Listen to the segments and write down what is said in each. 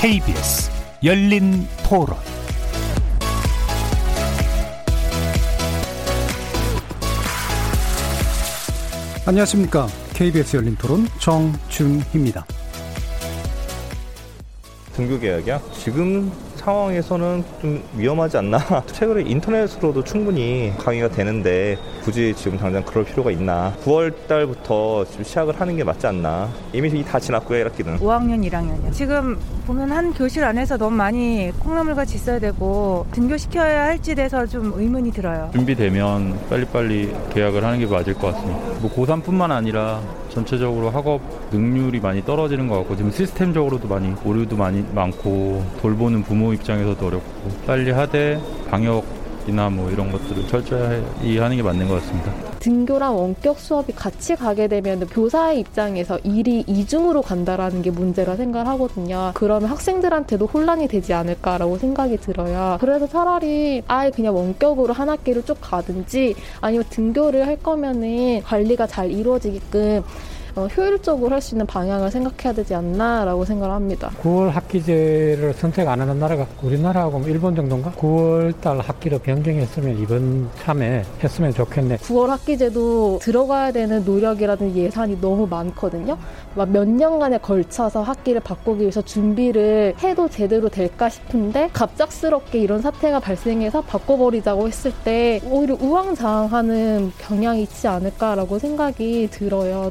KBS 열린 토론 안녕하십니까. KBS 열린 토론 정준희입니다. 등교 계약이야? 지금 상황에서는 좀 위험하지 않나? 최근에 인터넷으로도 충분히 강의가 되는데 굳이 지금 당장 그럴 필요가 있나? 9월 달부터 좀 시작을 하는 게 맞지 않나? 이미 다 지났고요, 1학기는. 5학년, 1학년이요. 지금 보면 한 교실 안에서 너무 많이 콩나물같이 있어야 되고 등교시켜야 할지 대해서 좀 의문이 들어요. 준비되면 빨리빨리 계약을 하는 게 맞을 것 같습니다. 뭐 고3뿐만 아니라 전체적으로 학업 능률이 많이 떨어지는 것 같고 지금 시스템적으로도 많이 오류도 많이 많고 돌보는 부모 입장에서도 어렵고 빨리 하되 방역 이나 뭐 이런 것들을 철저히 하는 게 맞는 것 같습니다. 등교랑 원격 수업이 같이 가게 되면 교사의 입장에서 일이 이중으로 간다라는 게 문제라 생각을 하거든요. 그러면 학생들한테도 혼란이 되지 않을까라고 생각이 들어요. 그래서 차라리 아예 그냥 원격으로 한 학기를 쭉 가든지 아니면 등교를 할 거면은 관리가 잘 이루어지게끔 어, 효율적으로 할 수 있는 방향을 생각해야 되지 않나라고 생각을 합니다. 9월 학기제를 선택 안 하는 나라가 우리나라하고 뭐 일본 정도인가? 9월 달 학기로 변경했으면 이번 참에 했으면 좋겠네. 9월 학기제도 들어가야 되는 노력이라든지 예산이 너무 많거든요. 막 몇 년간에 걸쳐서 학기를 바꾸기 위해서 준비를 해도 제대로 될까 싶은데 갑작스럽게 이런 사태가 발생해서 바꿔버리자고 했을 때 오히려 우왕좌왕하는 경향이 있지 않을까라고 생각이 들어요.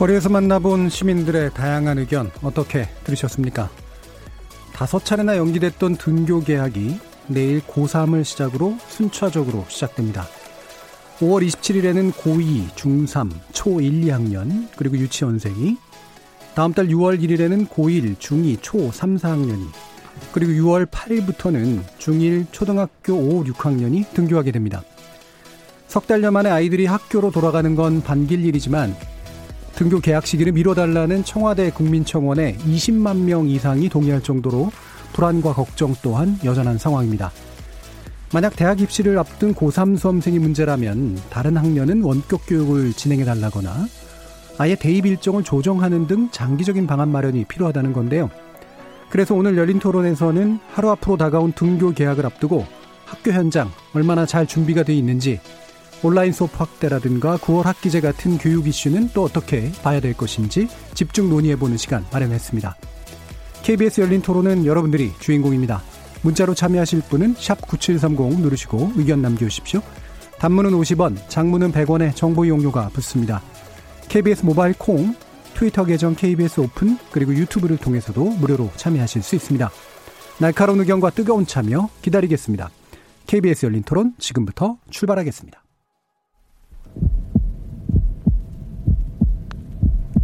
거리에서 만나본 시민들의 다양한 의견 어떻게 들으셨습니까? 다섯 차례나 연기됐던 등교 개학이 내일 고3을 시작으로 순차적으로 시작됩니다. 5월 27일에는 고2, 중3, 초1, 2학년, 그리고 유치원생이, 다음 달 6월 1일에는 고1, 중2, 초3, 4학년이, 그리고 6월 8일부터는 중1, 초등학교 5, 6학년이 등교하게 됩니다. 석 달여 만에 아이들이 학교로 돌아가는 건 반길 일이지만 등교 개학 시기를 미뤄달라는 청와대 국민청원에 20만 명 이상이 동의할 정도로 불안과 걱정 또한 여전한 상황입니다. 만약 대학 입시를 앞둔 고3 수험생이 문제라면 다른 학년은 원격 교육을 진행해 달라거나 아예 대입 일정을 조정하는 등 장기적인 방안 마련이 필요하다는 건데요. 그래서 오늘 열린 토론에서는 하루 앞으로 다가온 등교 개학을 앞두고 학교 현장 얼마나 잘 준비가 돼 있는지 온라인 수업 확대라든가 9월 학기제 같은 교육 이슈는 또 어떻게 봐야 될 것인지 집중 논의해보는 시간 마련했습니다. KBS 열린 토론은 여러분들이 주인공입니다. 문자로 참여하실 분은 9730 누르시고 의견 남겨주십시오. 단문은 50원, 장문은 100원의 정보 이용료가 붙습니다. KBS 모바일 콩, 트위터 계정 KBS 오픈, 그리고 유튜브를 통해서도 무료로 참여하실 수 있습니다. 날카로운 의견과 뜨거운 참여 기다리겠습니다. KBS 열린 토론 지금부터 출발하겠습니다.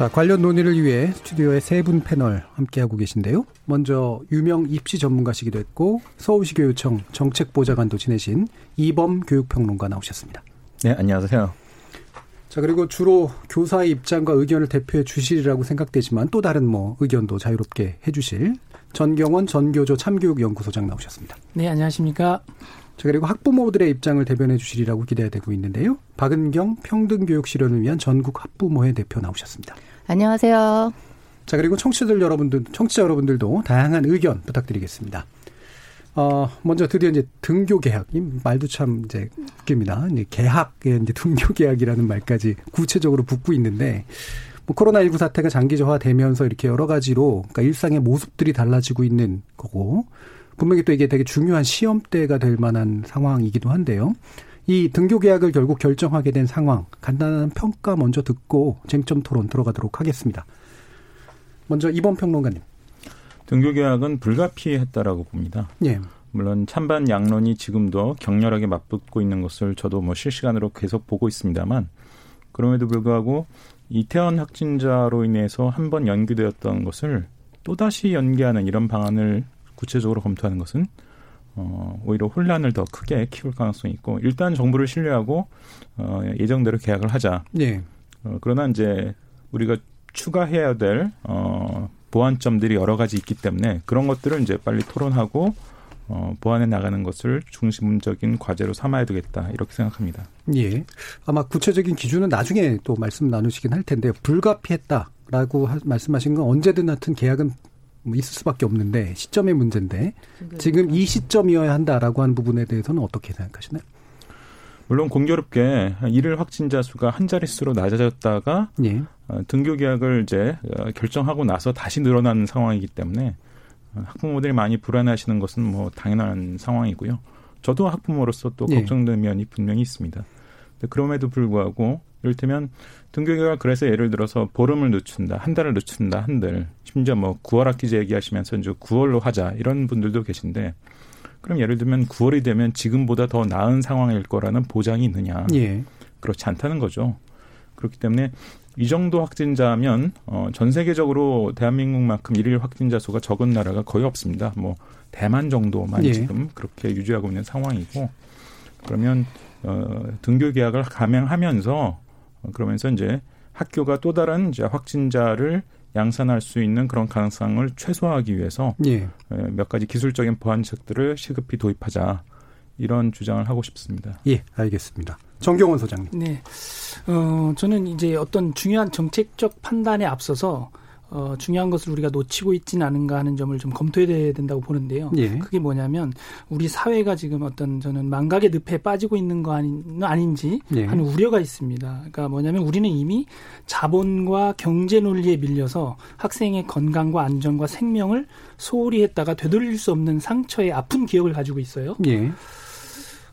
자, 관련 논의를 위해 스튜디오에 세 분 패널 함께하고 계신데요. 먼저 유명 입시 전문가시기도 했고 서울시 교육청 정책보좌관도 지내신 이범 교육평론가 나오셨습니다. 네, 안녕하세요. 자, 그리고 주로 교사의 입장과 의견을 대표해 주시리라고 생각되지만 또 다른 뭐 의견도 자유롭게 해 주실 전경원 전교조 참교육연구소장 나오셨습니다. 네, 안녕하십니까. 자, 그리고 학부모들의 입장을 대변해 주시리라고 기대되고 있는데요. 박은경 평등교육 실현을 위한 전국 학부모회 대표 나오셨습니다. 안녕하세요. 자, 그리고 청취들 여러분들, 청취자 여러분들도 다양한 의견 부탁드리겠습니다. 어, 먼저 드디어 이제 등교 계약. 이 말도 참 이제 웃깁니다. 이제 계약에 이제 등교 계약이라는 말까지 구체적으로 붙고 있는데, 뭐 코로나19 사태가 장기화되면서 이렇게 여러 가지로, 그러니까 일상의 모습들이 달라지고 있는 거고, 분명히 또 이게 되게 중요한 시험대가 될 만한 상황이기도 한데요. 이 등교 계약을 결국 결정하게 된 상황, 간단한 평가 먼저 듣고 쟁점 토론 들어가도록 하겠습니다. 먼저 이번 평론가님. 등교 계약은 불가피했다라고 봅니다. 예. 물론 찬반 양론이 지금도 격렬하게 맞붙고 있는 것을 저도 뭐 실시간으로 계속 보고 있습니다만 그럼에도 불구하고 이태원 확진자로 인해서 한 번 연기되었던 것을 또다시 연기하는 이런 방안을 구체적으로 검토하는 것은 어, 오히려 혼란을 더 크게 키울 가능성이 있고 일단 정부를 신뢰하고 어, 예정대로 계약을 하자. 예. 어, 그러나 이제 우리가 추가해야 될 어, 보완점들이 여러 가지 있기 때문에 그런 것들을 이제 빨리 토론하고 어, 보완해 나가는 것을 중심적인 과제로 삼아야 되겠다 이렇게 생각합니다. 예. 아마 구체적인 기준은 나중에 또 말씀 나누시긴 할 텐데 불가피했다라고 하, 말씀하신 건 언제든 하여튼 계약은 뭐 있을 수밖에 없는데 시점의 문제인데 지금 이 시점이어야 한다라고 하는 부분에 대해서는 어떻게 생각하시나요? 물론 공교롭게 일일 확진자 수가 한 자릿수로 낮아졌다가 예. 어, 등교 계약을 이제 어, 결정하고 나서 다시 늘어나는 상황이기 때문에 어, 학부모들이 많이 불안해하시는 것은 뭐 당연한 상황이고요. 저도 학부모로서 또 예. 걱정되는 면이 분명히 있습니다. 그럼에도 불구하고 이를테면 등교 계약 그래서 예를 들어서 보름을 늦춘다, 한 달을 늦춘다 한들 심지어 뭐 9월 학기제 얘기하시면서 이제 9월로 하자 이런 분들도 계신데 그럼 예를 들면 9월이 되면 지금보다 더 나은 상황일 거라는 보장이 있느냐? 예. 그렇지 않다는 거죠. 그렇기 때문에 이 정도 확진자면 어, 전 세계적으로 대한민국만큼 일일 확진자 수가 적은 나라가 거의 없습니다. 뭐 대만 정도만 예. 지금 그렇게 유지하고 있는 상황이고 그러면 어, 등교 계약을 감행하면서 어, 그러면서 이제 학교가 또 다른 이제 확진자를 양산할 수 있는 그런 가능성을 최소화하기 위해서 예. 에, 몇 가지 기술적인 보완책들을 시급히 도입하자 이런 주장을 하고 싶습니다. 예, 알겠습니다. 정경원 소장님. 네. 어, 저는 이제 어떤 중요한 정책적 판단에 앞서서 어, 중요한 것을 우리가 놓치고 있지는 않은가 하는 점을 좀 검토해야 된다고 보는데요. 예. 그게 뭐냐면 우리 사회가 지금 어떤 저는 망각의 늪에 빠지고 있는 거 아닌, 아닌지 예. 하는 우려가 있습니다. 그러니까 뭐냐면 우리는 이미 자본과 경제 논리에 밀려서 학생의 건강과 안전과 생명을 소홀히 했다가 되돌릴 수 없는 상처의 아픈 기억을 가지고 있어요. 예.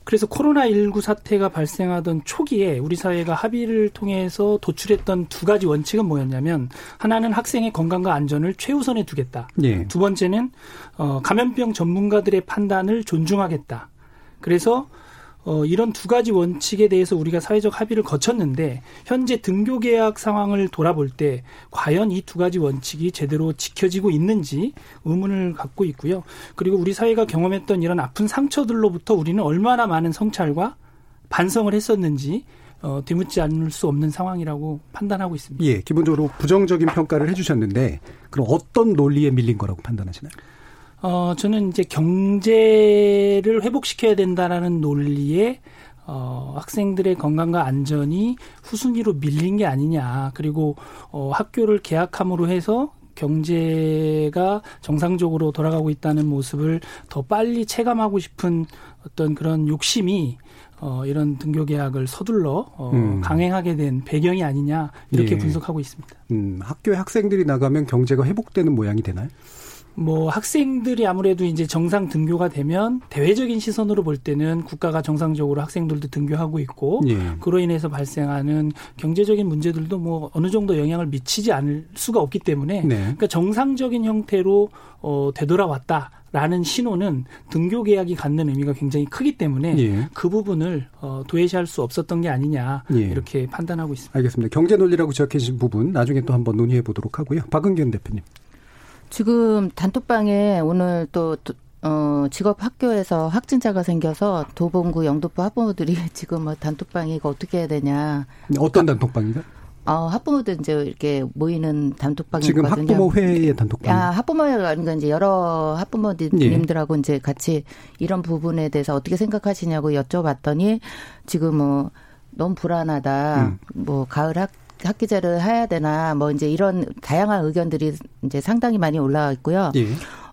그래서 코로나19 사태가 발생하던 초기에 우리 사회가 합의를 통해서 도출했던 두 가지 원칙은 뭐였냐면 하나는 학생의 건강과 안전을 최우선에 두겠다. 예. 두 번째는 어, 감염병 전문가들의 판단을 존중하겠다. 그래서 어, 이런 두 가지 원칙에 대해서 우리가 사회적 합의를 거쳤는데 현재 등교 계약 상황을 돌아볼 때 과연 이 두 가지 원칙이 제대로 지켜지고 있는지 의문을 갖고 있고요. 그리고 우리 사회가 경험했던 이런 아픈 상처들로부터 우리는 얼마나 많은 성찰과 반성을 했었는지 어, 뒤묻지 않을 수 없는 상황이라고 판단하고 있습니다. 예, 기본적으로 부정적인 평가를 해주셨는데 그럼 어떤 논리에 밀린 거라고 판단하시나요? 어, 저는 이제 경제를 회복시켜야 된다라는 논리에 어, 학생들의 건강과 안전이 후순위로 밀린 게 아니냐. 그리고 어, 학교를 개학함으로 해서 경제가 정상적으로 돌아가고 있다는 모습을 더 빨리 체감하고 싶은 어떤 그런 욕심이 어, 이런 등교 계약을 서둘러 어, 음. 강행하게 된 배경이 아니냐 이렇게 예. 분석하고 있습니다. 음, 학교에 학생들이 나가면 경제가 회복되는 모양이 되나요? 뭐 학생들이 아무래도 이제 정상 등교가 되면 대외적인 시선으로 볼 때는 국가가 정상적으로 학생들도 등교하고 있고 예. 그로 인해서 발생하는 경제적인 문제들도 뭐 어느 정도 영향을 미치지 않을 수가 없기 때문에 네. 그러니까 정상적인 형태로 어 되돌아왔다 라는 신호는 등교 계약이 갖는 의미가 굉장히 크기 때문에 예. 그 부분을 어 도외시할 수 없었던 게 아니냐 예. 이렇게 판단하고 있습니다. 알겠습니다. 경제 논리라고 지적해 주신 부분 나중에 또 한번 논의해 보도록 하고요. 박은경 대표님. 지금 단톡방에 오늘 또 어, 직업 학교에서 확진자가 생겨서 도봉구 영도포 학부모들이 지금 뭐 단톡방이 이거 어떻게 해야 되냐. 어떤 단톡방인가? 어, 학부모들 이제 이렇게 모이는 단톡방이 지금 있거든요. 학부모 회의 단톡방. 아, 학부모가 아니라 이제 여러 학부모님들하고 이제 같이 이런 부분에 대해서 어떻게 생각하시냐고 여쭤봤더니 지금 뭐 너무 불안하다. 음. 뭐 가을 학 학기제를 해야 되나 뭐 이제 이런 다양한 의견들이 이제 상당히 많이 올라와 있고요. 예.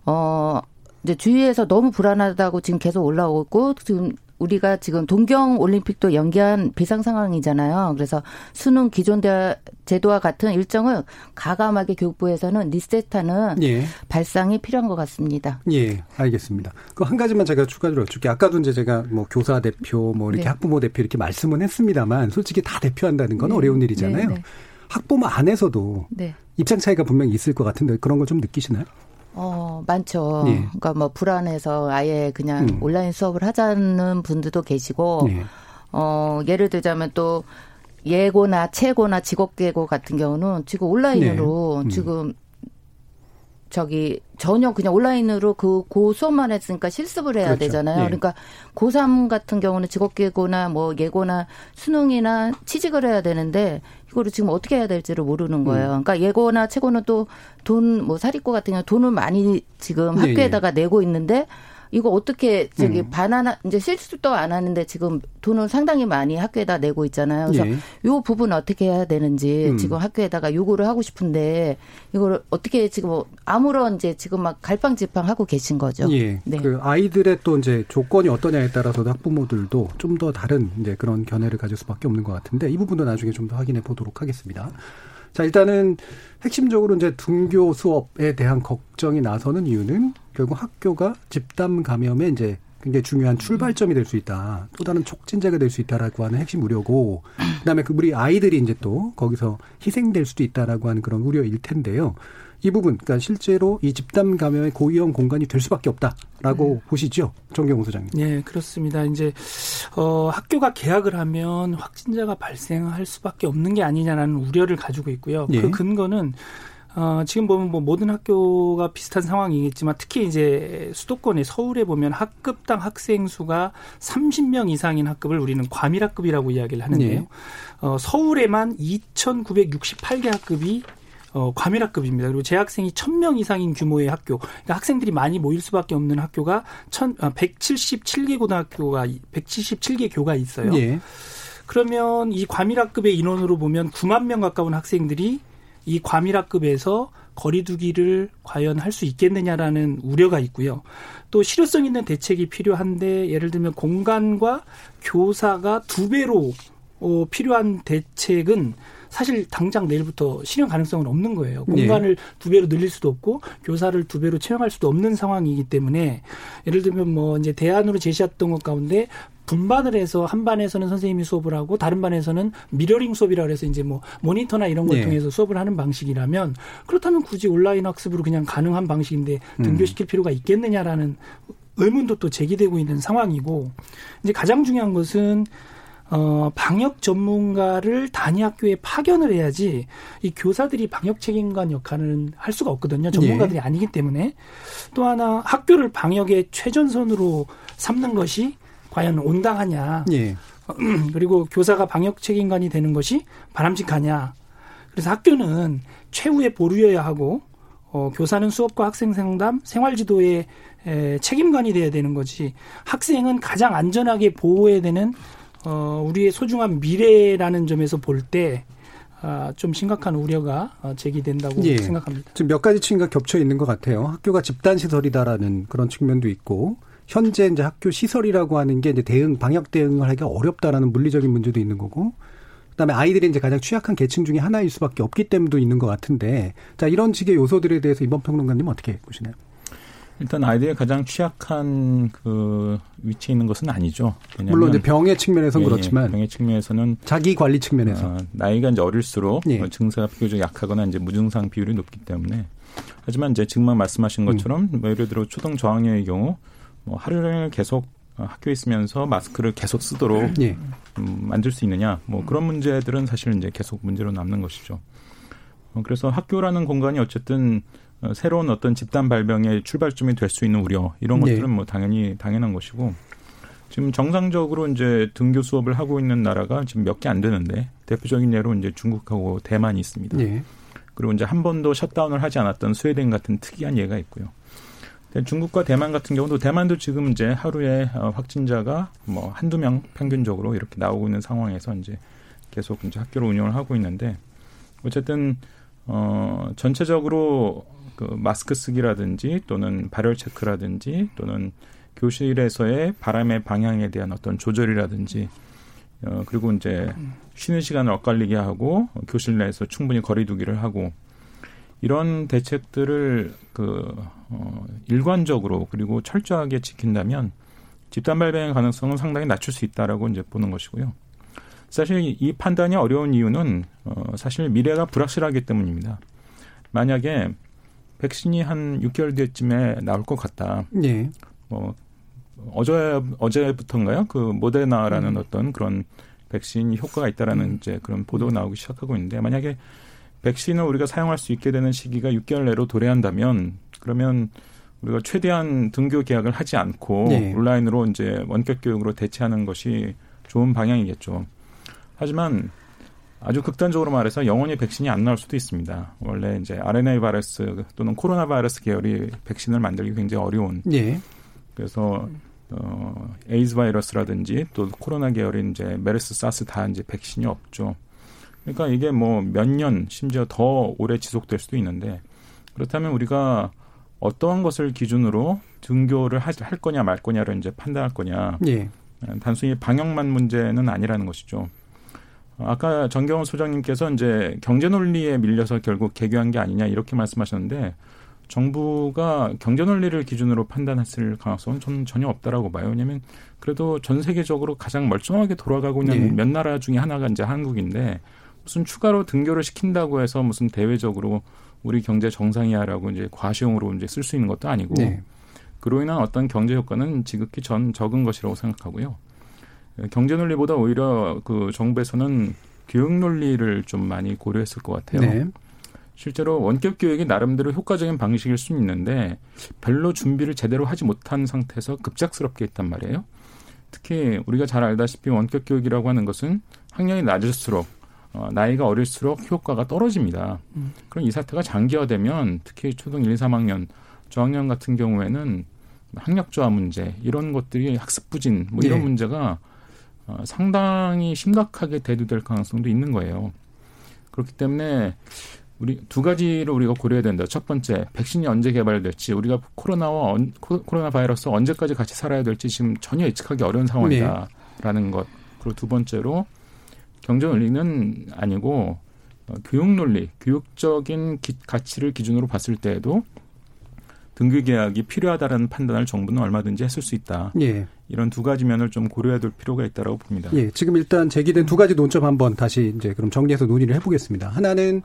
어 이제 주위에서 너무 불안하다고 지금 계속 올라오고 지금 우리가 지금 동경 올림픽도 연기한 비상 상황이잖아요. 그래서 수능 기존 대 제도와 같은 일정을 가감하게 교육부에서는 리셋하는 예. 발상이 필요한 것 같습니다. 예, 알겠습니다. 그 한 가지만 제가 추가로 여쭙게 아까도 이제 제가 뭐 교사 대표 뭐 이렇게 네. 학부모 대표 이렇게 말씀은 했습니다만 솔직히 다 대표한다는 건 네. 어려운 일이잖아요. 네, 네. 학부모 안에서도 네. 입장 차이가 분명히 있을 것 같은데 그런 걸 좀 느끼시나요? 어, 많죠. 예. 그러니까 뭐 불안해서 아예 그냥 음. 온라인 수업을 하자는 분들도 계시고 예. 어, 예를 들자면 또 예고나 채고나 직업계고 같은 경우는 지금 온라인으로 네. 음. 지금 저기 전혀 그냥 온라인으로 그 고 수업만 했으니까 실습을 해야 그렇죠. 되잖아요. 예. 그러니까 고3 같은 경우는 직업계고나 뭐 예고나 수능이나 취직을 해야 되는데 이거를 지금 어떻게 해야 될지를 모르는 음. 거예요. 그러니까 예고나 채고는 또 돈 뭐 사립고 같은 경우 돈을 많이 지금 예, 학교에다가 내고 있는데 이거 어떻게 저기 음. 반환 이제 실습도 안 하는데 지금 돈을 상당히 많이 학교에다 내고 있잖아요. 그래서 예. 요 부분 어떻게 해야 되는지 음. 지금 학교에다가 요구를 하고 싶은데 이거를 어떻게 지금 뭐 아무런 이제 지금 막 갈팡질팡 하고 계신 거죠. 예. 네. 그 아이들의 또 이제 조건이 어떠냐에 따라서도 학부모들도 좀 더 다른 이제 그런 견해를 가질 수밖에 없는 것 같은데 이 부분도 나중에 좀 더 확인해 보도록 하겠습니다. 자, 일단은 핵심적으로 이제 등교 수업에 대한 걱정이 나서는 이유는 결국 학교가 집단 감염에 이제 굉장히 중요한 출발점이 될 수 있다. 또 다른 촉진제가 될 수 있다라고 하는 핵심 우려고 그다음에 그 우리 아이들이 이제 또 거기서 희생될 수도 있다라고 하는 그런 우려일 텐데요. 이 부분, 그러니까 실제로 이 집단 감염의 고위험 공간이 될 수밖에 없다라고 보시죠, 정경호 소장님. 네, 그렇습니다. 이제 어, 학교가 개학을 하면 확진자가 발생할 수밖에 없는 게 아니냐라는 우려를 가지고 있고요. 예. 그 근거는 어, 지금 보면 뭐 모든 학교가 비슷한 상황이겠지만 특히 이제 수도권의 서울에 보면 학급당 학생 수가 30명 이상인 학급을 우리는 과밀학급이라고 이야기를 하는데요. 네. 어, 서울에만 2,968개 학급이 어, 과밀학급입니다. 그리고 재학생이 1000명 이상인 규모의 학교, 그러니까 학생들이 많이 모일 수밖에 없는 학교가 천, 아, 177개 고등학교가, 177개 교가 있어요. 예. 그러면 이 과밀학급의 인원으로 보면 9만 명 가까운 학생들이 이 과밀학급에서 거리두기를 과연 할 수 있겠느냐라는 우려가 있고요. 또 실효성 있는 대책이 필요한데 예를 들면 공간과 교사가 두 배로 어, 필요한 대책은 사실 당장 내일부터 실현 가능성은 없는 거예요. 공간을 두 배로 늘릴 수도 없고 교사를 두 배로 채용할 수도 없는 상황이기 때문에 예를 들면 뭐 이제 대안으로 제시했던 것 가운데 분반을 해서 한 반에서는 선생님이 수업을 하고 다른 반에서는 미러링 수업이라 그래서 이제 뭐 모니터나 이런 걸 네. 통해서 수업을 하는 방식이라면 그렇다면 굳이 온라인 학습으로 그냥 가능한 방식인데 등교시킬 필요가 있겠느냐라는 의문도 또 제기되고 있는 상황이고 이제 가장 중요한 것은 어, 방역 전문가를 단위 학교에 파견을 해야지 이 교사들이 방역 책임관 역할은 할 수가 없거든요. 전문가들이 아니기 때문에 또 하나 학교를 방역의 최전선으로 삼는 것이 과연 온당하냐. 예. 그리고 교사가 방역 책임관이 되는 것이 바람직하냐. 그래서 학교는 최후의 보루여야 하고 어, 교사는 수업과 학생 상담, 생활 지도의 에, 책임관이 돼야 되는 거지. 학생은 가장 안전하게 보호해야 되는 어, 우리의 소중한 미래라는 점에서 볼때 아, 좀 심각한 우려가 어, 제기된다고 예. 생각합니다. 지금 몇 가지 측면과 겹쳐 있는 것 같아요. 학교가 집단 시설이다라는 그런 측면도 있고 현재 이제 학교 시설이라고 하는 게 이제 대응 방역 대응을 하기가 어렵다라는 물리적인 문제도 있는 거고 그다음에 아이들이 이제 가장 취약한 계층 중에 하나일 수밖에 없기 때문도 있는 것 같은데 자 이런 식의 요소들에 대해서 이번 평론가님 어떻게 보시나요? 일단 아이들이 가장 취약한 그 위치에 있는 것은 아니죠. 왜냐하면 물론 이제 병의 측면에서는 예, 예, 그렇지만 병의 측면에서는 자기 관리 측면에서 어, 나이가 이제 어릴수록 예. 어, 증세가 비교적 약하거나 이제 무증상 비율이 높기 때문에 하지만 이제 지금 말씀하신 것처럼 뭐 예를 들어 초등 저학년의 경우 뭐 하루 종일 계속 어, 학교에 있으면서 마스크를 계속 쓰도록 예. 음, 만들 수 있느냐 뭐 그런 문제들은 사실 이제 계속 문제로 남는 것이죠. 어, 그래서 학교라는 공간이 어쨌든 어, 새로운 어떤 집단 발병의 출발점이 될 수 있는 우려 이런 네. 것들은 뭐 당연히 당연한 것이고 지금 정상적으로 이제 등교 수업을 하고 있는 나라가 지금 몇 개 안 되는데 대표적인 예로 이제 중국하고 대만이 있습니다. 예. 그리고 이제 한 번도 셧다운을 하지 않았던 스웨덴 같은 특이한 예가 있고요. 중국과 대만 같은 경우도 대만도 지금 이제 하루에 어, 확진자가 뭐 한두 명 평균적으로 이렇게 나오고 있는 상황에서 이제 계속 이제 학교를 운영을 하고 있는데 어쨌든 어 전체적으로 그 마스크 쓰기라든지 또는 발열 체크라든지 또는 교실에서의 바람의 방향에 대한 어떤 조절이라든지 어 그리고 이제 쉬는 시간을 엇갈리게 하고 교실 내에서 충분히 거리두기를 하고 이런 대책들을 그 어, 일관적으로 그리고 철저하게 지킨다면 집단 발병의 가능성은 상당히 낮출 수 있다라고 이제 보는 것이고요. 사실 이 판단이 어려운 이유는 어, 사실 미래가 불확실하기 때문입니다. 만약에 백신이 한 6개월 뒤쯤에 나올 것 같다. 예. 뭐 어제 어제부터인가요? 그 모데나라는 음. 어떤 그런 백신이 효과가 있다라는 음. 이제 그런 보도가 나오기 시작하고 있는데 만약에 백신을 우리가 사용할 수 있게 되는 시기가 6개월 내로 도래한다면 그러면 우리가 최대한 등교 개학을 하지 않고 네. 온라인으로 이제 원격 교육으로 대체하는 것이 좋은 방향이겠죠. 하지만 아주 극단적으로 말해서 영원히 백신이 안 나올 수도 있습니다. 원래 이제 RNA 바이러스 또는 코로나 바이러스 계열이 백신을 만들기 굉장히 어려운. 네. 그래서 어 에이즈 바이러스라든지 또 코로나 계열인 이제 메르스, 사스 다 이제 백신이 없죠. 그러니까 이게 뭐 몇 년 심지어 더 오래 지속될 수도 있는데 그렇다면 우리가 어떠한 것을 기준으로 등교를 할 거냐 말 거냐를 이제 판단할 거냐. 예. 단순히 방역만 문제는 아니라는 것이죠. 아까 정경원 소장님께서 이제 경제 논리에 밀려서 결국 개교한 게 아니냐 이렇게 말씀하셨는데 정부가 경제 논리를 기준으로 판단했을 가능성은 저는 전혀 없다라고 봐요. 왜냐하면 그래도 전 세계적으로 가장 멀쩡하게 돌아가고 있는 네. 몇 나라 중에 하나가 이제 한국인데 무슨 추가로 등교를 시킨다고 해서 무슨 대외적으로 우리 경제 정상이야라고 이제 과시용으로 이제 쓸 수 있는 것도 아니고 네. 그로 인한 어떤 경제 효과는 지극히 전 적은 것이라고 생각하고요. 경제 논리보다 오히려 그 정부에서는 교육 논리를 좀 많이 고려했을 것 같아요. 네. 실제로 원격 교육이 나름대로 효과적인 방식일 수는 있는데 별로 준비를 제대로 하지 못한 상태에서 급작스럽게 했단 말이에요. 특히 우리가 잘 알다시피 원격 교육이라고 하는 것은 학년이 낮을수록 어, 나이가 어릴수록 효과가 떨어집니다. 음. 그럼 이 사태가 장기화되면 특히 초등 1, 2, 3학년 저학년 같은 경우에는 학력 저하 문제 이런 것들이 학습 부진 뭐 이런 네. 문제가 어, 상당히 심각하게 대두될 가능성도 있는 거예요. 그렇기 때문에 우리 두 가지를 우리가 고려해야 된다. 첫 번째, 백신이 언제 개발될지, 우리가 코로나와 언, 코로나 바이러스 언제까지 같이 살아야 될지 지금 전혀 예측하기 어려운 상황이다라는 네. 것. 그리고 두 번째로 경제 논리는 아니고 어, 교육 논리, 교육적인 기, 가치를 기준으로 봤을 때에도 등교 계약이 필요하다라는 판단을 정부는 얼마든지 했을 수 있다. 예. 이런 두 가지 면을 좀 고려해야 될 필요가 있다라고 봅니다. 예. 지금 일단 제기된 두 가지 논점 한번 다시 이제 그럼 정리해서 논의를 해 보겠습니다. 하나는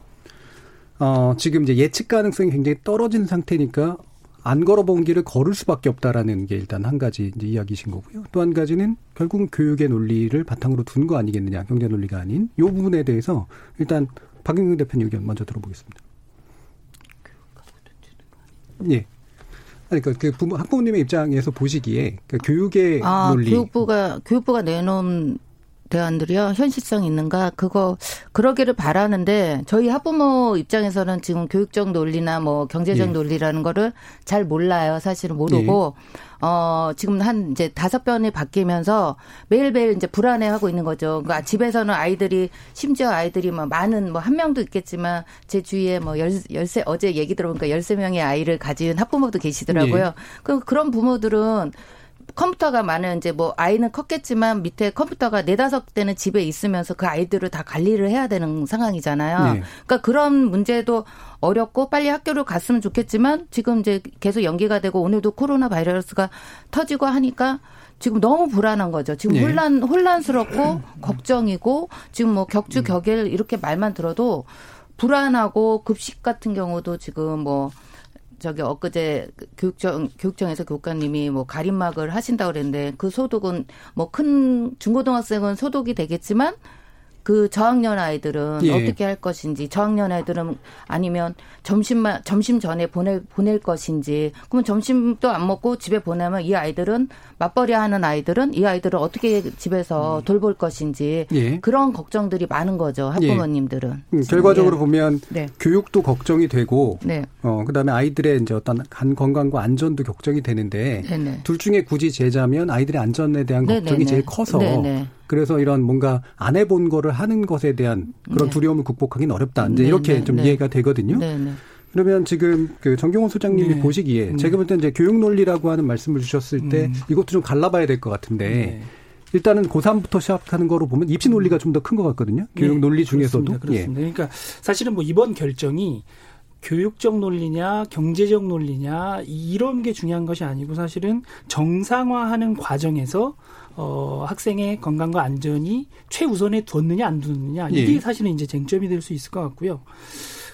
어, 지금 이제 예측 가능성이 굉장히 떨어진 상태니까 안 걸어본 길을 걸을 수밖에 없다라는 게 일단 한 가지 이제 이야기신 거고요. 또 한 가지는 결국은 교육의 논리를 바탕으로 둔 거 아니겠느냐, 경제 논리가 아닌 요 부분에 대해서 일단 박영경 대표님 의견 먼저 들어보겠습니다. 예. 아니, 그, 그 부모, 학부모님의 입장에서 보시기에 그 교육의 아, 논리. 교육부가, 교육부가 내놓은 대안들이요 현실성 있는가 그거 그러기를 바라는데 저희 학부모 입장에서는 지금 교육적 논리나 뭐 경제적 예. 논리라는 거를 잘 몰라요 사실은 모르고 예. 어 지금 한 이제 다섯 번이 바뀌면서 매일매일 이제 불안해하고 있는 거죠 그러니까 집에서는 아이들이 심지어 아이들이 뭐 많은 뭐 한 명도 있겠지만 제 주위에 뭐 열, 열세 어제 얘기 들어보니까 열세 명의 아이를 가진 학부모도 계시더라고요 예. 그 그런 부모들은 컴퓨터가 많은 이제 뭐 아이는 컸겠지만 밑에 컴퓨터가 네다섯 대는 집에 있으면서 그 아이들을 다 관리를 해야 되는 상황이잖아요. 네. 그러니까 그런 문제도 어렵고 빨리 학교를 갔으면 좋겠지만 지금 이제 계속 연기가 되고 오늘도 코로나 바이러스가 터지고 하니까 지금 너무 불안한 거죠. 지금 네. 혼란 혼란스럽고 걱정이고 지금 뭐 격주 격일 이렇게 말만 들어도 불안하고 급식 같은 경우도 지금 뭐 저기 엊그제 교육청 교육청에서 교육관님이 뭐 가림막을 하신다 그랬는데 그 소득은 뭐 큰 중고등학생은 소득이 되겠지만 그 저학년 아이들은 예. 어떻게 할 것인지 저학년 아이들은 아니면 점심만 점심 전에 보낼 보낼 것인지 그러면 점심도 안 먹고 집에 보내면 이 아이들은 맞벌이 하는 아이들은 이 아이들을 어떻게 집에서 음. 돌볼 것인지 예. 그런 걱정들이 많은 거죠 학부모님들은 예. 음, 결과적으로 예. 보면 네. 교육도 걱정이 되고 네. 어 그다음에 아이들의 이제 어떤 간 건강과 안전도 걱정이 되는데 네네. 둘 중에 굳이 제자면 아이들의 안전에 대한 걱정이 네네네. 제일 커서 네네. 그래서 이런 뭔가 안 해본 거를 하는 것에 대한 그런 네. 두려움을 극복하기는 어렵다. 이제 네, 이렇게 네, 좀 네. 이해가 되거든요. 네, 네. 그러면 지금 그 정경호 소장님이 보시기에 제가 볼 때 이제 교육 논리라고 하는 말씀을 주셨을 때 음. 이것도 좀 갈라봐야 될 것 같은데 일단은 고3부터 시작하는 거로 보면 입시 논리가 좀 더 큰 것 같거든요. 교육 논리 중에서도. 그렇습니다. 그렇습니다. 예. 그러니까 사실은 뭐 이번 결정이 교육적 논리냐 경제적 논리냐 이런 게 중요한 것이 아니고 사실은 정상화하는 과정에서 어, 학생의 건강과 안전이 최우선에 두었느냐 안 두었느냐 이게 예. 사실은 이제 쟁점이 될 수 있을 것 같고요.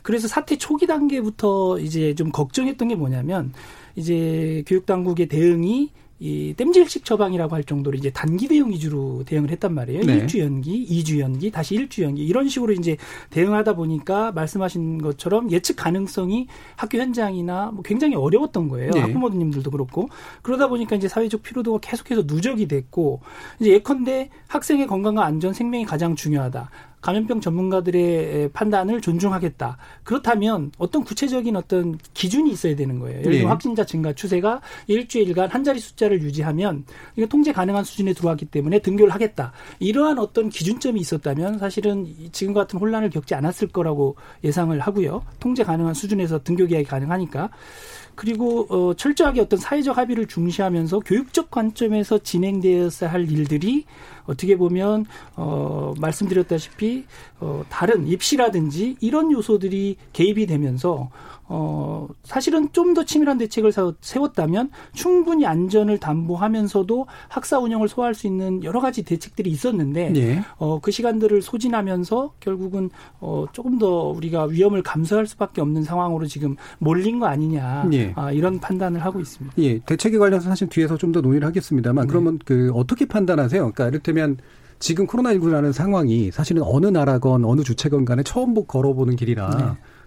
그래서 사태 초기 단계부터 이제 좀 걱정했던 게 뭐냐면 이제 교육 당국의 대응이 이 땜질식 처방이라고 할 정도로 이제 단기 대응 위주로 대응을 했단 말이에요. 네. 일주 연기, 이주 연기, 다시 일주 연기 이런 식으로 이제 대응하다 보니까 말씀하신 것처럼 예측 가능성이 학교 현장이나 뭐 굉장히 어려웠던 거예요. 네. 학부모님들도 그렇고 그러다 보니까 이제 사회적 피로도가 계속해서 누적이 됐고 이제 예컨대 학생의 건강과 안전, 생명이 가장 중요하다. 감염병 전문가들의 판단을 존중하겠다. 그렇다면 어떤 구체적인 어떤 기준이 있어야 되는 거예요. 예를 들어 네. 확진자 증가 추세가 일주일간 한 자리 숫자를 유지하면 이게 통제 가능한 수준에 들어왔기 때문에 등교를 하겠다. 이러한 어떤 기준점이 있었다면 사실은 지금 같은 혼란을 겪지 않았을 거라고 예상을 하고요. 통제 가능한 수준에서 등교 계약이 가능하니까. 그리고 어, 철저하게 어떤 사회적 합의를 중시하면서 교육적 관점에서 진행되어야 할 일들이 어떻게 보면 어, 말씀드렸다시피 어, 다른 입시라든지 이런 요소들이 개입이 되면서 어, 사실은 좀 더 치밀한 대책을 세웠다면 충분히 안전을 담보하면서도 학사 운영을 소화할 수 있는 여러 가지 대책들이 있었는데 예. 어, 그 시간들을 소진하면서 결국은 어, 조금 더 우리가 위험을 감수할 수밖에 없는 상황으로 지금 몰린 거 아니냐 예. 아, 이런 판단을 하고 있습니다. 예, 대책에 관해서 사실 뒤에서 좀 더 논의를 하겠습니다만 네. 그러면 그 어떻게 판단하세요? 그러니까 이를테면 지금 코로나19라는 상황이 사실은 어느 나라건 어느 주체건 간에 처음 보- 걸어보는 길이라 네.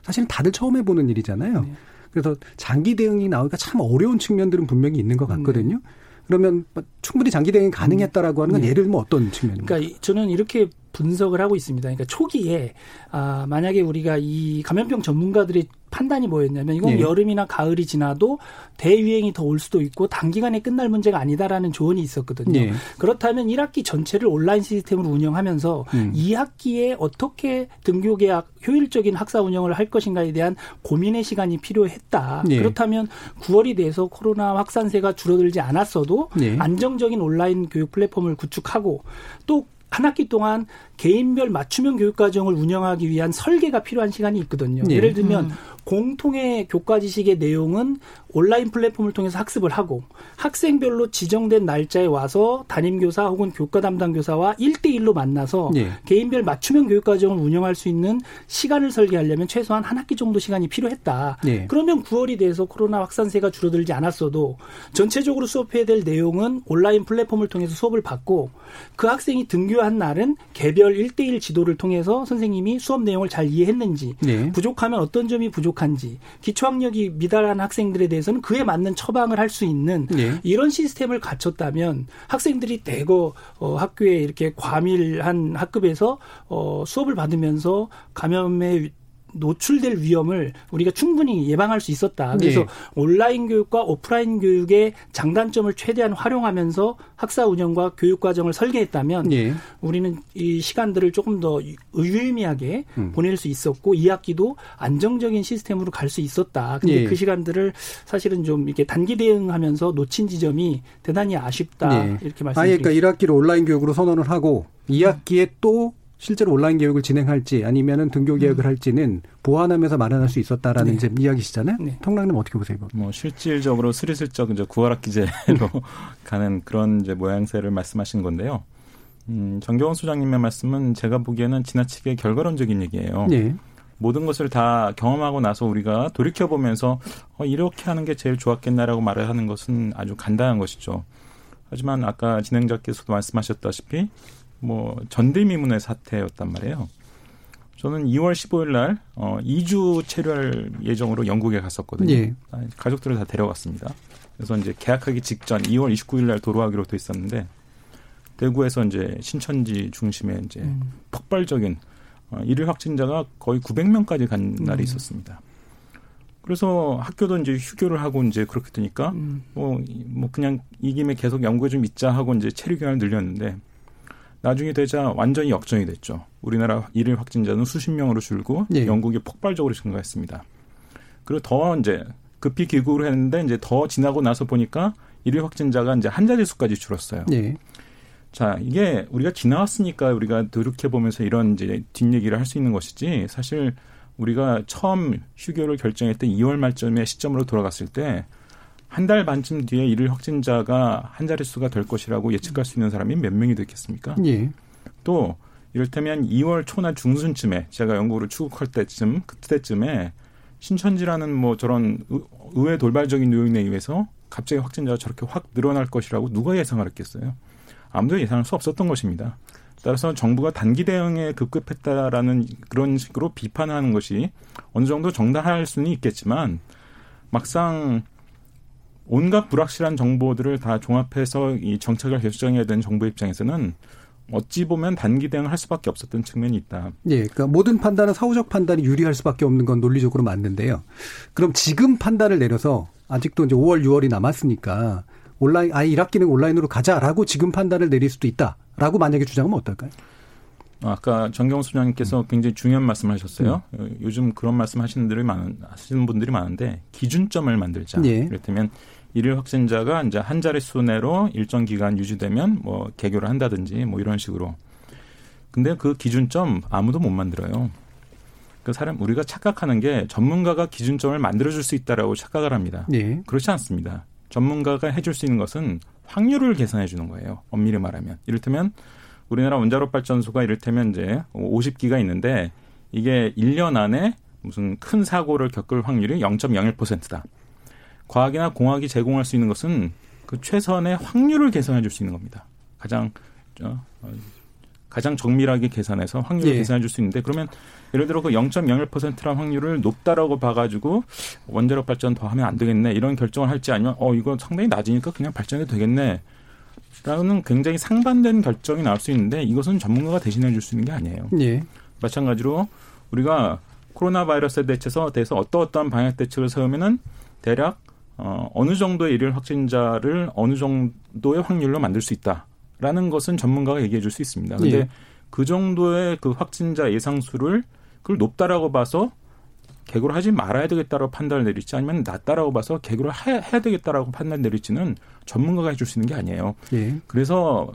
사실은 다들 처음 해보는 일이잖아요. 네. 그래서 장기 대응이 나오니까 참 어려운 측면들은 분명히 있는 것 같거든요. 그러면 충분히 장기 대응이 가능했다라고 하는 건 네. 예를 들면 어떤 측면입니까? 그러니까 이- 저는 이렇게 분석을 하고 있습니다. 그러니까 초기에 아 만약에 우리가 이 감염병 전문가들의 판단이 뭐였냐면 이건 예. 여름이나 가을이 지나도 대유행이 더 올 수도 있고 단기간에 끝날 문제가 아니다라는 조언이 있었거든요. 예. 그렇다면 1학기 전체를 온라인 시스템으로 운영하면서 음. 2학기에 어떻게 등교 계약 효율적인 학사 운영을 할 것인가에 대한 고민의 시간이 필요했다. 예. 그렇다면 9월이 돼서 코로나 확산세가 줄어들지 않았어도 예. 안정적인 온라인 교육 플랫폼을 구축하고 또 한 학기 동안 개인별 맞춤형 교육 과정을 운영하기 위한 설계가 필요한 시간이 있거든요. 예. 예를 들면 음. 공통의 교과 지식의 내용은 온라인 플랫폼을 통해서 학습을 하고 학생별로 지정된 날짜에 와서 담임 교사 혹은 교과 담당 교사와 1대1로 만나서 예. 개인별 맞춤형 교육 과정을 운영할 수 있는 시간을 설계하려면 최소한 한 학기 정도 시간이 필요했다. 예. 그러면 9월이 돼서 코로나 확산세가 줄어들지 않았어도 전체적으로 수업해야 될 내용은 온라인 플랫폼을 통해서 수업을 받고 그 학생이 등교한 날은 개별 1대1 지도를 통해서 선생님이 수업 내용을 잘 이해했는지 예. 부족하면 어떤 점이 부족 한지 기초학력이 미달한 학생들에 대해서는 그에 맞는 처방을 할 수 있는 예. 이런 시스템을 갖췄다면 학생들이 대거 어, 학교에 이렇게 과밀한 학급에서 어, 수업을 받으면서 감염에 노출될 위험을 우리가 충분히 예방할 수 있었다. 그래서 예. 온라인 교육과 오프라인 교육의 장단점을 최대한 활용하면서 학사 운영과 교육 과정을 설계했다면 예. 우리는 이 시간들을 조금 더 유의미하게 음. 보낼 수 있었고 이 학기도 안정적인 시스템으로 갈 수 있었다. 근데 예. 그 시간들을 사실은 좀 이렇게 단기 대응하면서 놓친 지점이 대단히 아쉽다. 예. 이렇게 말씀드립니다. 그러니까 1학기를 온라인 교육으로 선언을 하고 2학기에 또 실제로 온라인 교육을 진행할지 아니면은 등교 계획을 할지는 보완하면서 마련할 수 있었다라는 네. 이제 이야기시잖아요. 네. 통락님 어떻게 보세요? 이거? 뭐 실질적으로 스리슬쩍 이제 9월 학 기제로 가는 그런 이제 모양새를 말씀하신 건데요. 음, 정경원 소장님의 말씀은 제가 보기에는 지나치게 결과론적인 얘기예요. 예. 모든 것을 다 경험하고 나서 우리가 돌이켜 보면서 어, 이렇게 하는 게 제일 좋았겠나라고 말을 하는 것은 아주 간단한 것이죠. 하지만 아까 진행자께서도 말씀하셨다시피 뭐 전대미문의 사태였단 말이에요. 저는 2월 15일 날 어, 2주 체류할 예정으로 영국에 갔었거든요. 예. 아, 가족들을 다 데려갔습니다. 그래서 이제 개학하기 직전 2월 29일 날 도로하기로 돼 있었는데 대구에서 이제 신천지 중심에 이제 음. 폭발적인 어, 일일 확진자가 거의 900명까지 간 날이 음. 있었습니다. 그래서 학교도 이제 휴교를 하고 이제 그렇게 되니까 음. 뭐, 이- 뭐 그냥 이 김에 계속 연구에 좀 있자 하고 이제 체류 기간을 늘렸는데 나중에 되자 완전히 역전이 됐죠. 우리나라 일일 확진자는 수십 명으로 줄고 예. 영국이 폭발적으로 증가했습니다. 그리고 더 이제 급히 귀국을 했는데 이제 더 지나고 나서 보니까 일일 확진자가 이제 한 자릿수까지 줄었어요. 예. 자, 이게 우리가 지나왔으니까 우리가 노력해 보면서 이런 이제 뒷얘기를 할 수 있는 것이지 사실 우리가 처음 휴교를 결정했던 2월 말쯤의 시점으로 돌아갔을 때 한 달 반쯤 뒤에 일일 확진자가 한 자릿수가 될 것이라고 예측할 수 있는 사람이 몇 명이 됐겠습니까? 예. 또 이를테면 2월 초나 중순쯤에 제가 영국으로 출국할 때쯤 그때쯤에 신천지라는 뭐 저런 의- 의회 돌발적인 요인에 의해서 갑자기 확진자가 저렇게 확 늘어날 것이라고 누가 예상을 했겠어요? 아무도 예상할 수 없었던 것입니다. 따라서 정부가 단기 대응에 급급했다라는 그런 식으로 비판하는 것이 어느 정도 정당할 수는 있겠지만 막상 온갖 불확실한 정보들을 다 종합해서 이 정책을 결정해야 되는 정부 입장에서는 어찌 보면 단기 대응을 할 수밖에 없었던 측면이 있다. 예, 그러니까 모든 판단은 사후적 판단이 유리할 수밖에 없는 건 논리적으로 맞는데요. 그럼 지금 판단을 내려서 아직도 이제 5월, 6월이 남았으니까 온라인 아예 1학기는 온라인으로 가자라고 지금 판단을 내릴 수도 있다라고 만약에 주장하면 어떨까요? 아까 정경수 소장님께서 굉장히 중요한 말씀을 하셨어요. 음. 요즘 그런 말씀 하시는 분들이 많은 하시는 분들이 많은데 기준점을 만들자. 예. 이를테면 일일 확진자가 이제 한 자릿수 내로 일정 기간 유지되면 뭐 개교를 한다든지 뭐 이런 식으로. 근데 그 기준점 아무도 못 만들어요. 그 사람 우리가 착각하는 게 전문가가 기준점을 만들어 줄 수 있다라고 착각을 합니다. 예. 그렇지 않습니다. 전문가가 해줄 수 있는 것은 확률을 계산해 주는 거예요. 엄밀히 말하면. 이를테면 우리나라 원자력 발전소가 이를테면 이제 50기가 있는데 이게 1년 안에 무슨 큰 사고를 겪을 확률이 0.01%다. 과학이나 공학이 제공할 수 있는 것은 그 최선의 확률을 계산해 줄 수 있는 겁니다. 가장 어, 가장 정밀하게 계산해서 확률을 예. 계산해 줄 수 있는데 그러면 예를 들어 그 0.01%란 확률을 높다라고 봐가지고 원자력 발전 더 하면 안 되겠네 이런 결정을 할지 아니면 어 이거 상당히 낮으니까 그냥 발전해도 되겠네. 라는 굉장히 상반된 결정이 나올 수 있는데 이것은 전문가가 대신해 줄 수 있는 게 아니에요. 예. 마찬가지로 우리가 코로나 바이러스에 대해서 대해서 어떠어떠한 방역 대책을 세우면은 대략 어, 어느 정도의 일일 확진자를 어느 정도의 확률로 만들 수 있다라는 것은 전문가가 얘기해 줄 수 있습니다. 근데 예. 그 정도의 그 확진자 예상수를 그걸 높다라고 봐서 개구를 하지 말아야 되겠다라고 판단을 내릴지 아니면 낮다라고 봐서 개구를 해야, 되겠다라고 판단 내릴지는 전문가가 해줄 수 있는 게 아니에요. 예. 그래서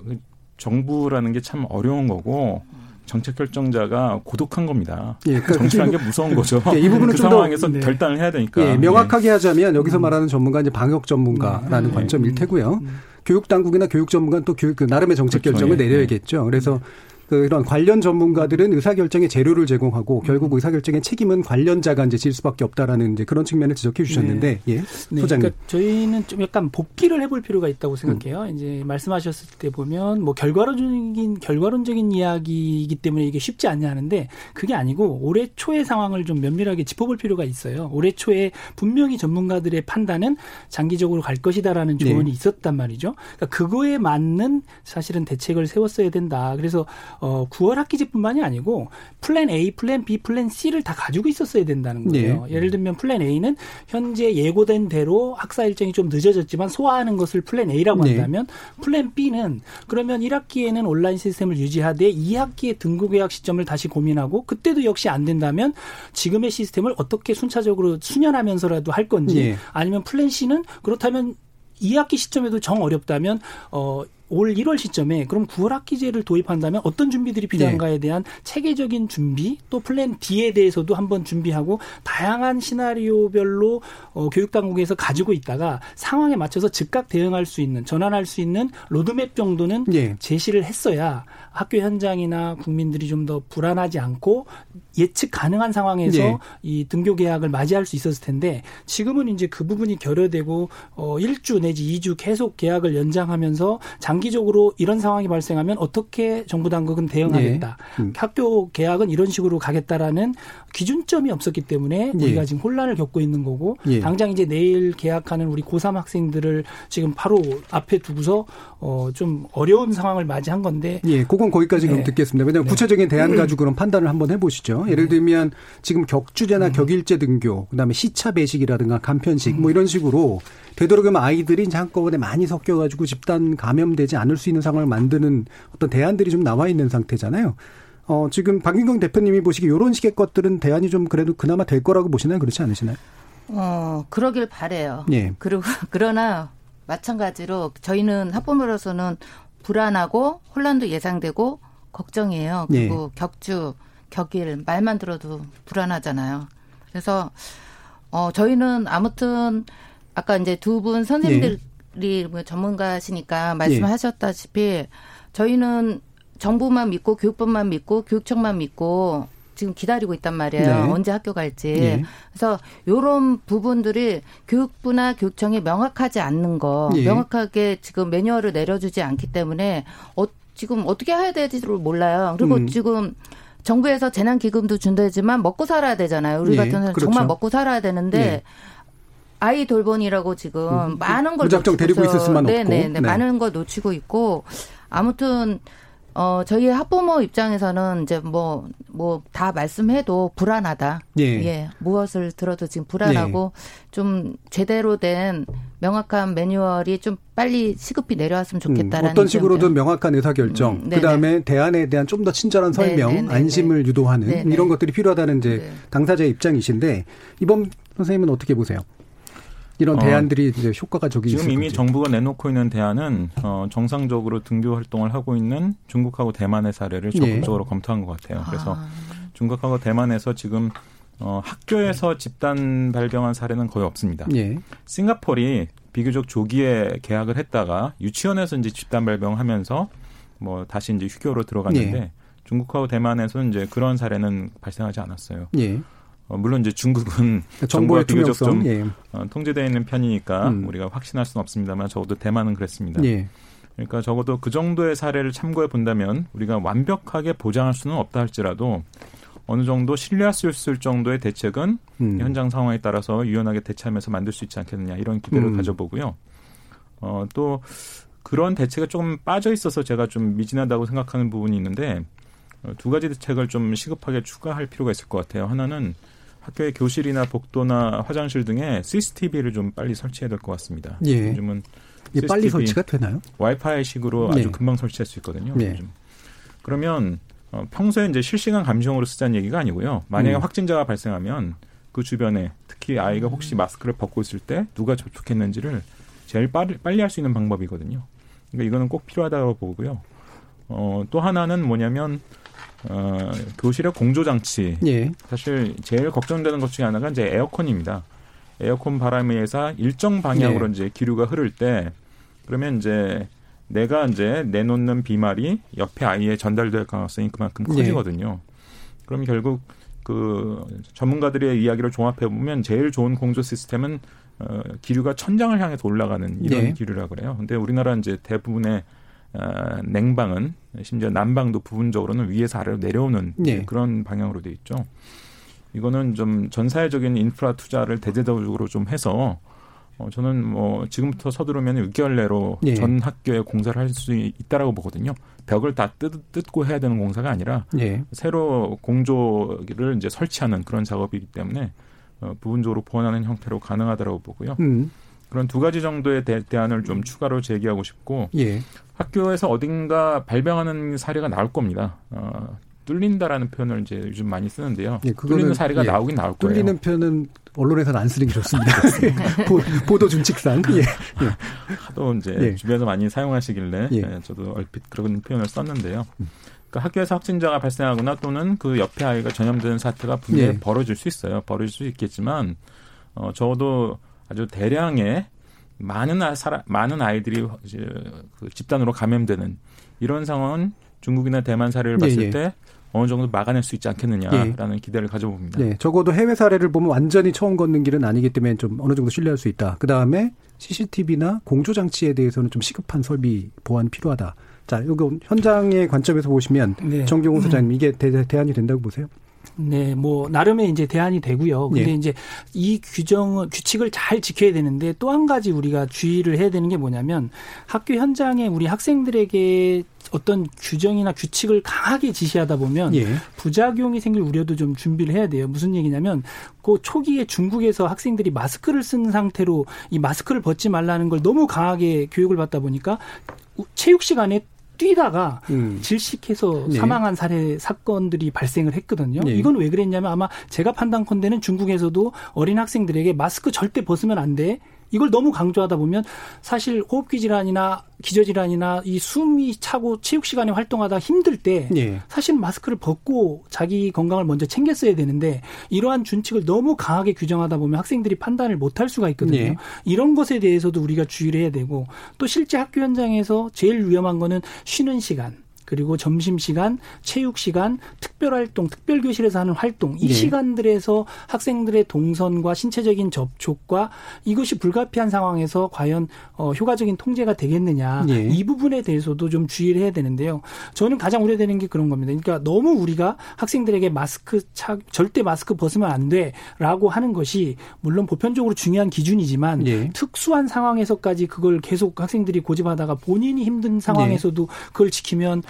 정부라는 게 참 어려운 거고 정책 결정자가 고독한 겁니다. 예, 그러니까 정치라는 게 무서운 거죠. 예, 이 부분은 그 상황에서 네. 결단을 해야 되니까. 예, 명확하게 하자면 여기서 음. 말하는 전문가 이제 방역 전문가라는 네. 관점일 음. 테고요. 음. 교육 당국이나 교육 전문가는 또 교육 그 나름의 정책 그렇죠. 결정을 예. 내려야겠죠. 그래서 그런 관련 전문가들은 의사결정의 재료를 제공하고 결국 음. 의사결정의 책임은 관련자가 이제 질 수밖에 없다라는 이제 그런 측면을 지적해 주셨는데 네. 예. 네. 소장님. 그러니까 저희는 좀 약간 복귀를 해볼 필요가 있다고 생각해요. 음. 이제 말씀하셨을 때 보면 뭐 결과론적인 결과론적인 이야기이기 때문에 이게 쉽지 않냐 하는데 그게 아니고 올해 초의 상황을 좀 면밀하게 짚어볼 필요가 있어요. 올해 초에 분명히 전문가들의 판단은 장기적으로 갈 것이다라는 조언이 네. 있었단 말이죠. 그러니까 그거에 맞는 사실은 대책을 세웠어야 된다. 그래서 어 9월 학기제뿐만이 아니고 플랜 A, 플랜 B, 플랜 C를 다 가지고 있었어야 된다는 거예요. 네. 예를 들면 플랜 A는 현재 예고된 대로 학사 일정이 좀 늦어졌지만 소화하는 것을 플랜 A라고 네. 한다면 플랜 B는 그러면 1학기에는 온라인 시스템을 유지하되 2학기에 등교 개학 시점을 다시 고민하고 그때도 역시 안 된다면 지금의 시스템을 어떻게 순차적으로 순연하면서라도 할 건지 네. 아니면 플랜 C는 그렇다면 2학기 시점에도 정 어렵다면 어올 1월 시점에 그럼 9월 학기제를 도입한다면 어떤 준비들이 필요한가에 네. 대한 체계적인 준비 또 플랜 D에 대해서도 한번 준비하고 다양한 시나리오별로 어, 교육 당국에서 가지고 있다가 상황에 맞춰서 즉각 대응할 수 있는 전환할 수 있는 로드맵 정도는 네. 제시를 했어야 학교 현장이나 국민들이 좀 더 불안하지 않고 예측 가능한 상황에서 네. 이 등교 계약을 맞이할 수 있었을 텐데 지금은 이제 그 부분이 결여되고 어 1주 내지 2주 계속 계약을 연장하면서 장 기적으로 이런 상황이 발생하면 어떻게 정부 당국은 대응하겠다. 네. 음. 학교 계약은 이런 식으로 가겠다라는 기준점이 없었기 때문에 예. 우리가 지금 혼란을 겪고 있는 거고 예. 당장 이제 내일 계약하는 우리 고3 학생들을 지금 바로 앞에 두고서 어 좀 어려운 상황을 맞이한 건데 예, 그건 거기까지 네. 그럼 듣겠습니다. 왜냐하면 네. 구체적인 대안 가지고 그런 판단을 한번 해보시죠. 예를 들면 지금 격주제나 음. 격일제 등교, 그다음에 시차 배식이라든가 간편식 뭐 이런 식으로 되도록이면 아이들이 이제 한꺼번에 많이 섞여가지고 집단 감염되지 않을 수 있는 상황을 만드는 어떤 대안들이 좀 나와 있는 상태잖아요. 어, 지금 박윤경 대표님이 보시기 이런 식의 것들은 대안이 좀 그래도 그나마 될 거라고 보시나요? 그렇지 않으시나요? 어, 그러길 바래요. 예. 그리고 그러나 마찬가지로 저희는 학부모로서는 불안하고 혼란도 예상되고 걱정이에요. 그리고 예. 격주, 격일 말만 들어도 불안하잖아요. 그래서 어 저희는 아무튼 아까 이제 두 분 선생님들이 예. 전문가시니까 말씀하셨다시피 저희는 정부만 믿고 교육법만 믿고 교육청만 믿고 지금 기다리고 있단 말이에요. 네. 언제 학교 갈지. 예. 그래서 요런 부분들이 교육부나 교육청이 명확하지 않는 거, 예. 명확하게 지금 매뉴얼을 내려주지 않기 때문에 어, 지금 어떻게 해야 될지를 몰라요. 그리고 음. 지금 정부에서 재난기금도 준다지만 먹고 살아야 되잖아요. 우리 예, 같은 경우는 그렇죠. 정말 먹고 살아야 되는데 예. 아이 돌보니라고 지금 음, 많은 걸 무작정 데리고 있을 수만 없고. 네네, 네. 많은 걸 놓치고 있고 아무튼 어 저희 학부모 입장에서는 이제 뭐 뭐 다 말씀해도 불안하다. 예. 무엇을 들어도 지금 불안하고 좀 제대로 된 명확한 매뉴얼이 좀 빨리 시급히 내려왔으면 음, 좋겠다라는 어떤 식으로든 의견이요. 명확한 의사 결정, 음, 네네. 그다음에 대안에 대한 좀 더 친절한 설명, 네네네네. 안심을 유도하는 네네. 이런 것들이 필요하다는 이제 네. 당사자의 입장이신데 이번 선생님은 어떻게 보세요? 이런 어, 대안들이 이제 효과가 저기 지금 있을 이미 건지. 정부가 내놓고 있는 대안은 어, 정상적으로 등교 활동을 하고 있는 중국하고 대만의 사례를 예. 적극적으로 검토한 것 같아요. 그래서 아, 중국하고 대만에서 지금 어, 학교에서 집단 발병한 사례는 거의 없습니다. 예. 싱가폴이 비교적 조기에 계약을 했다가 유치원에서 이제 집단 발병하면서 뭐 다시 이제 휴교로 들어갔는데 예. 중국하고 대만에서는 이제 그런 사례는 발생하지 않았어요. 예. 어, 물론 이제 중국은 정보의 정보가 비교적 투명성. 좀 예. 어, 통제되어 있는 편이니까 음. 우리가 확신할 수는 없습니다만 적어도 대만은 그랬습니다. 예. 그러니까 적어도 그 정도의 사례를 참고해 본다면 우리가 완벽하게 보장할 수는 없다 할지라도 어느 정도 신뢰할 수 있을 정도의 대책은 음. 현장 상황에 따라서 유연하게 대처하면서 만들 수 있지 않겠느냐 이런 기대를 음. 가져보고요. 어, 또 그런 대책에 조금 빠져 있어서 제가 좀 미진하다고 생각하는 부분이 있는데 어, 두 가지 대책을 좀 시급하게 추가할 필요가 있을 것 같아요. 하나는 학교의 교실이나 복도나 화장실 등에 CCTV를 좀 빨리 설치해야 될 것 같습니다. 예. 요즘은 이게 빨리 설치가 되나요? 와이파이식으로 네. 아주 금방 설치할 수 있거든요. 네. 요즘. 그러면 어, 평소에 이제 실시간 감시용으로 쓰자는 얘기가 아니고요. 만약에 음. 확진자가 발생하면 그 주변에 특히 아이가 혹시 마스크를 벗고 있을 때 누가 접촉했는지를 제일 빠르, 빨리 할 수 있는 방법이거든요. 그러니까 이거는 꼭 필요하다고 보고요. 어, 또 하나는 뭐냐면 어, 교실의 공조 장치. 예. 사실 제일 걱정되는 것 중에 하나가 이제 에어컨입니다. 에어컨 바람에 의해서 일정 방향으로 네. 이제 기류가 흐를 때 그러면 이제 내가 이제 내놓는 비말이 옆에 아이에 전달될 가능성이 그만큼 예. 커지거든요. 그럼 결국 그 전문가들의 이야기를 종합해 보면 제일 좋은 공조 시스템은 어, 기류가 천장을 향해서 올라가는 이런 예. 기류라 그래요. 근데 우리나라 이제 대부분의 어, 냉방은 심지어 난방도 부분적으로는 위에서 아래로 내려오는 예. 그런 방향으로 돼 있죠. 이거는 좀 전 사회적인 인프라 투자를 대대적으로 좀 해서 어, 저는 뭐 지금부터 서두르면 6개월 내로 예. 전 학교에 공사를 할 수 있다라고 보거든요. 벽을 다 뜯, 뜯고 해야 되는 공사가 아니라 예. 새로 공조를 이제 설치하는 그런 작업이기 때문에 어, 부분적으로 보완하는 형태로 가능하다고 보고요. 음. 그런 두 가지 정도의 대, 대안을 좀 추가로 제기하고 싶고 예. 학교에서 어딘가 발병하는 사례가 나올 겁니다. 어, 뚫린다라는 표현을 이제 요즘 많이 쓰는데요. 예, 그거는, 뚫리는 사례가 예, 나오긴 나올 거예요. 뚫리는 표현은 언론에서는 안 쓰는 게 좋습니다. 보, 보도 준칙상. 예. 예. 하도 이제 예. 주변에서 많이 사용하시길래 예. 예, 저도 얼핏 그런 표현을 썼는데요. 그러니까 학교에서 확진자가 발생하거나 또는 그 옆에 아이가 전염되는 사태가 분명히 예. 벌어질 수 있어요. 벌어질 수 있겠지만 어, 적어도 아주 대량의 많은 아, 사람, 많은 아이들이 이제 그 집단으로 감염되는 이런 상황은 중국이나 대만 사례를 예, 봤을 예. 때 어느 정도 막아낼 수 있지 않겠느냐라는 기대를 가져봅니다. 예, 적어도 해외 사례를 보면 완전히 처음 걷는 길은 아니기 때문에 좀 어느 정도 신뢰할 수 있다. 그 다음에 CCTV나 공조 장치에 대해서는 좀 시급한 설비 보완이 필요하다. 자, 이거 현장의 관점에서 보시면 네. 정경호 소장님 이게 대, 대안이 된다고 보세요? 네, 뭐 나름의 이제 대안이 되고요. 근데 예. 이제 이 규정을 규칙을 잘 지켜야 되는데 또 한 가지 우리가 주의를 해야 되는 게 뭐냐면 학교 현장에 우리 학생들에게 어떤 규정이나 규칙을 강하게 지시하다 보면 예. 부작용이 생길 우려도 좀 준비를 해야 돼요. 무슨 얘기냐면 그 초기에 중국에서 학생들이 마스크를 쓴 상태로 이 마스크를 벗지 말라는 걸 너무 강하게 교육을 받다 보니까 우- 체육 시간에 뛰다가 음. 질식해서 네. 사망한 사례 사건들이 발생을 했거든요. 네. 이건 왜 그랬냐면 아마 제가 판단컨대는 중국에서도 어린 학생들에게 마스크 절대 벗으면 안 돼. 이걸 너무 강조하다 보면 사실 호흡기 질환이나 기저 질환이나 이 숨이 차고 체육 시간에 활동하다 힘들 때 예. 사실 마스크를 벗고 자기 건강을 먼저 챙겼어야 되는데 이러한 준칙을 너무 강하게 규정하다 보면 학생들이 판단을 못 할 수가 있거든요. 예. 이런 것에 대해서도 우리가 주의를 해야 되고 또 실제 학교 현장에서 제일 위험한 거는 쉬는 시간 그리고 점심시간, 체육시간, 특별활동, 특별교실에서 하는 활동 이 네. 시간들에서 학생들의 동선과 신체적인 접촉과 이것이 불가피한 상황에서 과연 어, 효과적인 통제가 되겠느냐 네. 이 부분에 대해서도 좀 주의를 해야 되는데요. 저는 가장 우려되는 게 그런 겁니다. 그러니까 너무 우리가 학생들에게 마스크 차 절대 마스크 벗으면 안 돼 라고 하는 것이 물론 보편적으로 중요한 기준이지만 예. 특수한 상황에서까지 그걸 계속 학생들이 고집하다가 본인이 힘든 상황에서도 그걸 지키면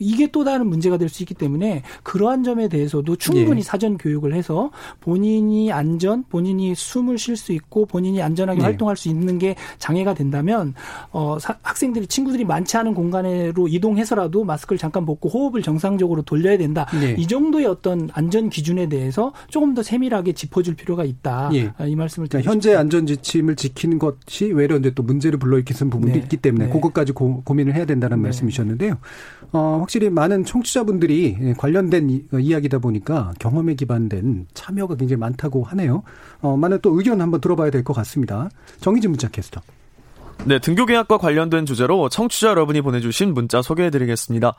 이게 또 다른 문제가 될 수 있기 때문에 그러한 점에 대해서도 충분히 예. 사전 교육을 해서 본인이 안전, 본인이 숨을 쉴 수 있고 본인이 안전하게 네. 활동할 수 있는 게 장애가 된다면 어 사- 학생들이 친구들이 많지 않은 공간으로 이동해서라도 마스크를 잠깐 벗고 호흡을 정상적으로 돌려야 된다. 네. 이 정도의 어떤 안전 기준에 대해서 조금 더 세밀하게 짚어줄 필요가 있다. 예. 아, 이 말씀을 드리고 그러니까 현재 안전 지침을 지키는 것이 외려 이제 또 문제를 불러일으키는 부분도 네. 있기 때문에 네. 그것까지 고, 민을 해야 된다는 네. 말씀이셨는데요. 어, 확실히 많은 청취자분들이 예, 관련된 이, 어, 이야기다 보니까 경험에 기반된 참여가 굉장히 많다고 하네요. 어, 많은 또 의견 한번 들어봐야 될 것 같습니다. 정희진 문자 캐스터. 네, 등교 계약과 관련된 주제로 청취자 여러분이 보내주신 문자 소개해드리겠습니다.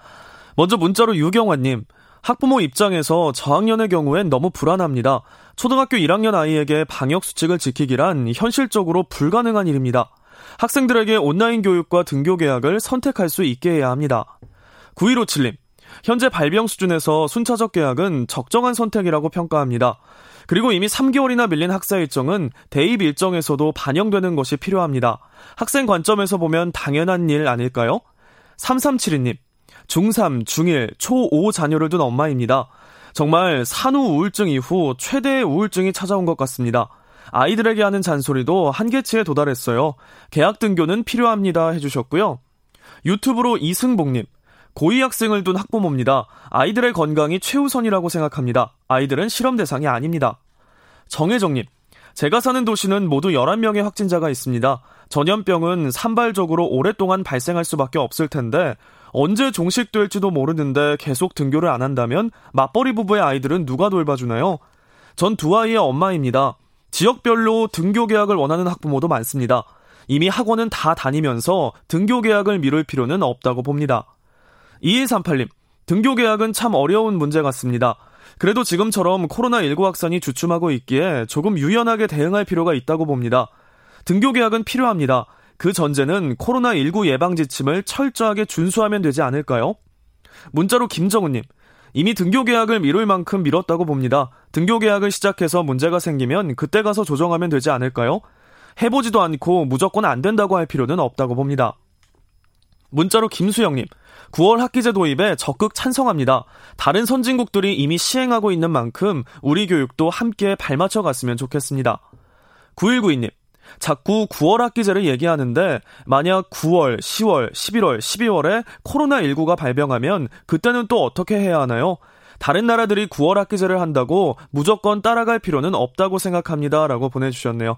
먼저 문자로 유경환님. 학부모 입장에서 저학년의 경우엔 너무 불안합니다. 초등학교 1학년 아이에게 방역 수칙을 지키기란 현실적으로 불가능한 일입니다. 학생들에게 온라인 교육과 등교 계약을 선택할 수 있게 해야 합니다. 9157님. 현재 발병 수준에서 순차적 계약은 적정한 선택이라고 평가합니다. 그리고 이미 3개월이나 밀린 학사 일정은 대입 일정에서도 반영되는 것이 필요합니다. 학생 관점에서 보면 당연한 일 아닐까요? 3372님. 중3, 중1, 초5 자녀를 둔 엄마입니다. 정말 산후 우울증 이후 최대의 우울증이 찾아온 것 같습니다. 아이들에게 하는 잔소리도 한계치에 도달했어요. 계약 등교는 필요합니다 해주셨고요. 유튜브로 이승복님. 고2 학생을 둔 학부모입니다. 아이들의 건강이 최우선이라고 생각합니다. 아이들은 실험 대상이 아닙니다. 정혜정님. 제가 사는 도시는 모두 11명의 확진자가 있습니다. 전염병은 산발적으로 오랫동안 발생할 수밖에 없을 텐데 언제 종식될지도 모르는데 계속 등교를 안 한다면 맞벌이 부부의 아이들은 누가 돌봐주나요? 전 두 아이의 엄마입니다. 지역별로 등교 계약을 원하는 학부모도 많습니다. 이미 학원은 다 다니면서 등교 계약을 미룰 필요는 없다고 봅니다. 2138님, 등교 계약은 참 어려운 문제 같습니다. 그래도 지금처럼 코로나19 확산이 주춤하고 있기에 조금 유연하게 대응할 필요가 있다고 봅니다. 등교 계약은 필요합니다. 그 전제는 코로나19 예방 지침을 철저하게 준수하면 되지 않을까요? 문자로 김정은님, 이미 등교 계약을 미룰 만큼 미뤘다고 봅니다. 등교 계약을 시작해서 문제가 생기면 그때 가서 조정하면 되지 않을까요? 해보지도 않고 무조건 안 된다고 할 필요는 없다고 봅니다. 문자로 김수영님, 9월 학기제 도입에 적극 찬성합니다. 다른 선진국들이 이미 시행하고 있는 만큼 우리 교육도 함께 발맞춰 갔으면 좋겠습니다. 9192님, 자꾸 9월 학기제를 얘기하는데 만약 9월, 10월, 11월, 12월에 코로나19가 발병하면 그때는 또 어떻게 해야 하나요? 다른 나라들이 9월 학기제를 한다고 무조건 따라갈 필요는 없다고 생각합니다. 라고 보내주셨네요.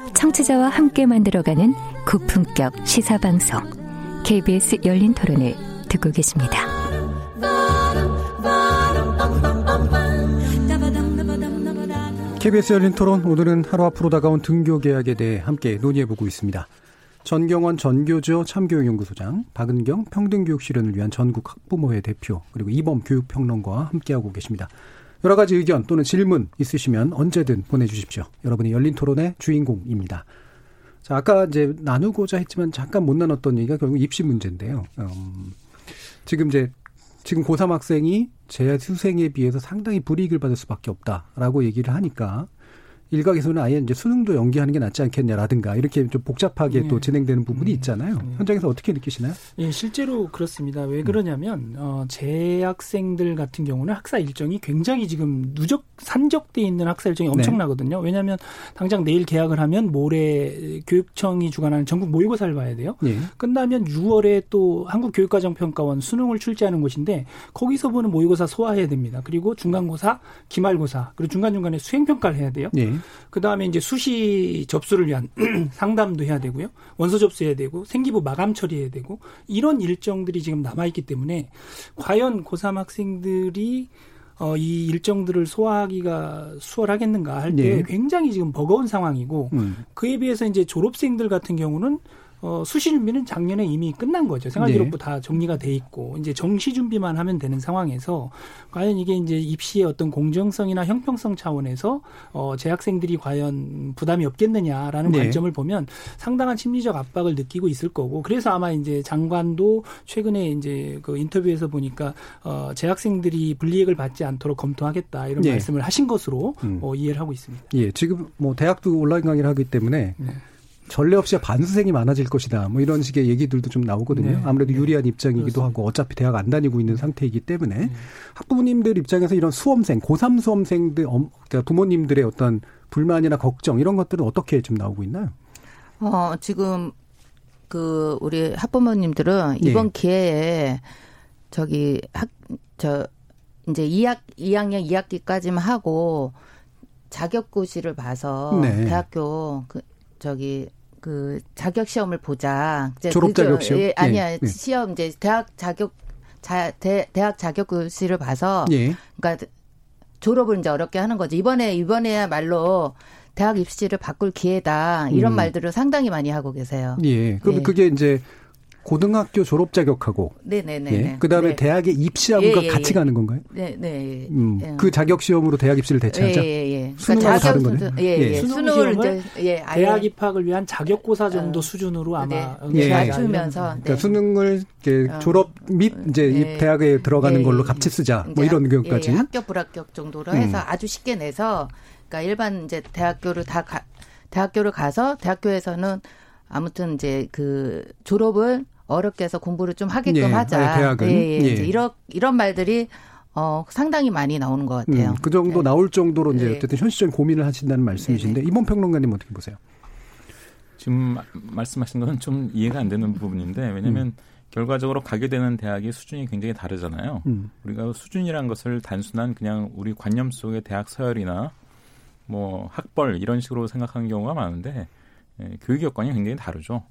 청취자와 함께 만들어가는 고품격 시사방송 KBS 열린 토론을 듣고 계십니다. KBS 열린 토론 오늘은 하루 앞으로 다가온 등교 계약에 대해 함께 논의해보고 있습니다. 전경원 전교조 참교육연구소장, 박은경 평등교육 실현을 위한 전국 학부모회 대표, 그리고 이범 교육평론가와 함께하고 계십니다. 여러 가지 의견 또는 질문 있으시면 언제든 보내주십시오. 여러분이 열린 토론의 주인공입니다. 자, 아까 이제 나누고자 했지만 잠깐 못 나눴던 얘기가 결국 입시 문제인데요. 음, 지금 이제 지금 고3 학생이 제 수생에 비해서 상당히 불이익을 받을 수밖에 없다라고 얘기를 하니까 일각에서는 아예 이제 수능도 연기하는 게 낫지 않겠냐라든가 이렇게 좀 복잡하게 네. 또 진행되는 부분이 있잖아요. 네. 현장에서 어떻게 느끼시나요? 예, 실제로 그렇습니다. 왜 그러냐면 어, 재학생들 같은 경우는 학사 일정이 굉장히 지금 누적 산적돼 있는 학사 일정이 네. 엄청나거든요. 왜냐하면 당장 내일 개학을 하면 모레 교육청이 주관하는 전국 모의고사를 봐야 돼요. 예. 끝나면 6월에 또 한국교육과정평가원 수능을 출제하는 곳인데 거기서 보는 모의고사 소화해야 됩니다. 그리고 중간고사, 기말고사, 그리고 중간 중간에 수행평가를 해야 돼요. 예. 그 다음에 이제 수시 접수를 위한 상담도 해야 되고요. 원서 접수해야 되고, 생기부 마감 처리해야 되고, 이런 일정들이 지금 남아있기 때문에, 과연 고3 학생들이 어, 이 일정들을 소화하기가 수월하겠는가 할때 예. 굉장히 지금 버거운 상황이고, 음. 그에 비해서 이제 졸업생들 같은 경우는 어, 수시 준비는 작년에 이미 끝난 거죠. 생활기록부 네. 다 정리가 돼 있고 이제 정시 준비만 하면 되는 상황에서 과연 이게 이제 입시의 어떤 공정성이나 형평성 차원에서 어, 재학생들이 과연 부담이 없겠느냐라는 네. 관점을 보면 상당한 심리적 압박을 느끼고 있을 거고 그래서 아마 이제 장관도 최근에 이제 그 인터뷰에서 보니까 어, 재학생들이 불이익을 받지 않도록 검토하겠다 이런 네. 말씀을 하신 것으로 음. 어, 이해를 하고 있습니다. 예, 지금 뭐 대학도 온라인 강의를 하기 때문에 네. 전례 없이 반수생이 많아질 것이다. 뭐 이런 식의 얘기들도 좀 나오거든요. 네. 아무래도 유리한 입장이기도 그렇습니다. 하고 어차피 대학 안 다니고 있는 상태이기 때문에 네. 학부모님들 입장에서 이런 수험생, 고3 수험생들, 엄- 그러니까 부모님들의 어떤 불만이나 걱정 이런 것들은 어떻게 좀 나오고 있나요? 어, 지금 그 우리 학부모님들은 예. 이번 기회에 저기 학 저 이제 2학 2학년 2학기까지만 하고 자격고시를 봐서 네. 대학교 그 저기 그 자격 시험을 보자. 이제 졸업? 자격 시험? 예, 아니야. 예, 예. 시험 이제 대학 자격 자 대, 대학 자격고시를 봐서 예. 그러니까 졸업을 이제 어렵게 하는 거지. 이번에 이번에야말로 대학 입시를 바꿀 기회다. 이런 음. 말들을 상당히 많이 하고 계세요. 예. 그럼 예. 그게 이제 고등학교 졸업 자격하고 네네네. 예. 그다음에 네. 대학에 입시하고가 예, 예, 같이 예. 가는 건가요? 네, 네. 음, 예. 그 자격 시험으로 대학 입시를 대체하자. 예, 예, 예. 수능하고 다른 거네. 예, 예. 예. 수능 수능을 이제 예, 아예 대학 입학을 위한 자격고사 정도 어. 수준으로 아마 네. 예. 맞추면서 그러니까 네. 수능을 이제 어. 졸업 및 이제 이 예. 대학에 들어가는 예, 걸로 예. 같이 쓰자. 뭐 이런 학- 경우까지. 예, 합격 불합격 정도로 음. 해서 아주 쉽게 내서 그러니까 일반 이제 대학교를 다 가, 대학교를 가서 대학교에서는 아무튼 이제 그 졸업을 어렵게 해서 공부를 좀 하게끔 예, 하자. 대학은. 예, 예. 예. 이제 이런 이런 말들이 어 상당히 많이 나오는 것 같아요. 음, 그 정도 네. 나올 정도로 이제 네. 어쨌든 현실적인 고민을 하신다는 말씀이신데 이번 평론가님 어떻게 보세요? 지금 마- 말씀하신 건 좀 이해가 안 되는 부분인데 왜냐하면 결과적으로 가게 되는 대학의 수준이 굉장히 다르잖아요. 음. 우리가 수준이란 것을 단순한 그냥 우리 관념 속의 대학 서열이나 뭐 학벌 이런 식으로 생각하는 경우가 많은데 예, 교육 여건이 굉장히 다르죠.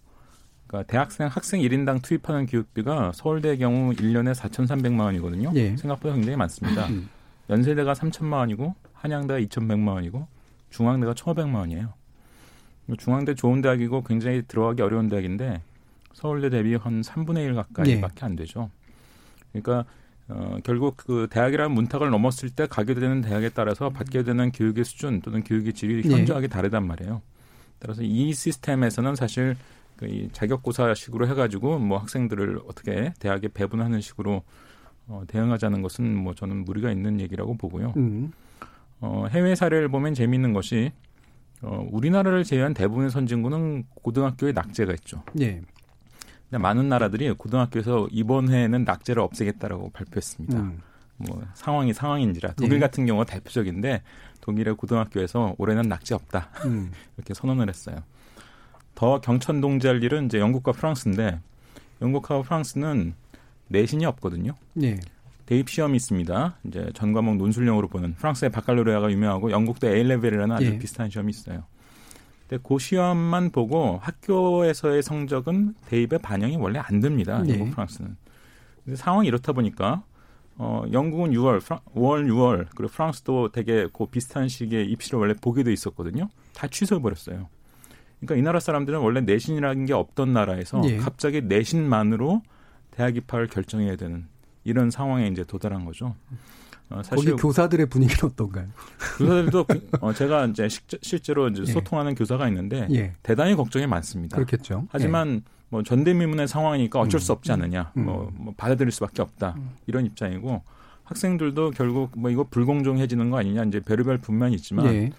그러니까 대학생 학생 1인당 투입하는 교육비가 서울대의 경우 1년에 4,300만 원이거든요. 예. 생각보다 굉장히 많습니다. 음. 연세대가 3천만 원이고 한양대가 2,100만 원이고 중앙대가 1,500만 원이에요. 중앙대 좋은 대학이고 굉장히 들어가기 어려운 대학인데 서울대 대비 한 3분의 1 가까이밖에 안 되죠. 그러니까 어, 결국 그 대학이라는 문턱을 넘었을 때 가게 되는 대학에 따라서 받게 되는 교육의 수준 또는 교육의 질이 예. 현저하게 다르단 말이에요. 따라서 이 시스템에서는 사실 그 이 자격고사식으로 해가지고 뭐 학생들을 어떻게 대학에 배분하는 식으로 어, 대응하자는 것은 뭐 저는 무리가 있는 얘기라고 보고요. 음. 어, 해외 사례를 보면 재미있는 것이 어, 우리나라를 제외한 대부분의 선진국은 고등학교에 낙제가 있죠. 예. 근데 많은 나라들이 고등학교에서 이번 해에는 낙제를 없애겠다라고 발표했습니다. 음. 뭐 상황이 상황인지라 독일 예. 같은 경우가 대표적인데 독일의 고등학교에서 올해는 낙제 없다 음. 이렇게 선언을 했어요. 더 경천 동지할 일은 이제 영국과 프랑스인데 영국하고 프랑스는 내신이 없거든요. 예. 대입 시험이 있습니다. 이제 전 과목 논술형으로 보는 프랑스의 바칼로레아가 유명하고 영국도 A 레벨이라는 아주 예. 비슷한 시험이 있어요. 근데 그 시험만 보고 학교에서의 성적은 대입에 반영이 원래 안 됩니다. 예. 영국 프랑스는. 근데 상황이 이렇다 보니까 어 영국은 6월, 프랑, 5월, 6월 그리고 프랑스도 되게 그 비슷한 시기에 입시를 원래 보게 돼 있었거든요. 다 취소해 버렸어요. 그러니까 이 나라 사람들은 원래 내신이라는 게 없던 나라에서 예. 갑자기 내신만으로 대학 입학을 결정해야 되는 이런 상황에 이제 도달한 거죠. 어, 거기 교사들의 분위기는 어떤가요? 교사들도 그- 어, 제가 이제 식- 실제로 이제 예. 소통하는 교사가 있는데 예. 대단히 걱정이 많습니다. 그렇겠죠. 하지만 뭐 전대미문의 상황이니까 어쩔 음. 수 없지 않느냐, 음. 뭐, 뭐 받아들일 수밖에 없다 음. 이런 입장이고 학생들도 결국 뭐 이거 불공정해지는 거 아니냐 이제 별의별 분만이 있지만 예.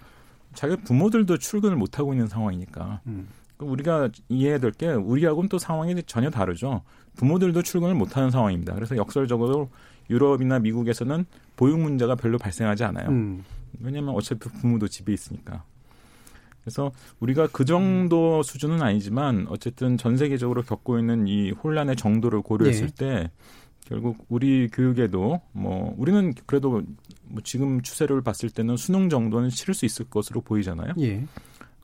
자기 부모들도 출근을 못 하고 있는 상황이니까 음. 우리가 이해해야 될 게 우리하고는 또 상황이 전혀 다르죠. 부모들도 출근을 못 하는 상황입니다. 그래서 역설적으로 유럽이나 미국에서는 보육 문제가 별로 발생하지 않아요. 음. 왜냐하면 어차피 부모도 집에 있으니까. 그래서 우리가 그 정도 수준은 아니지만 어쨌든 전 세계적으로 겪고 있는 이 혼란의 정도를 고려했을 예. 때 결국 우리 교육에도 뭐 우리는 그래도 뭐 지금 추세를 봤을 때는 수능 정도는 치를 수 있을 것으로 보이잖아요. 예.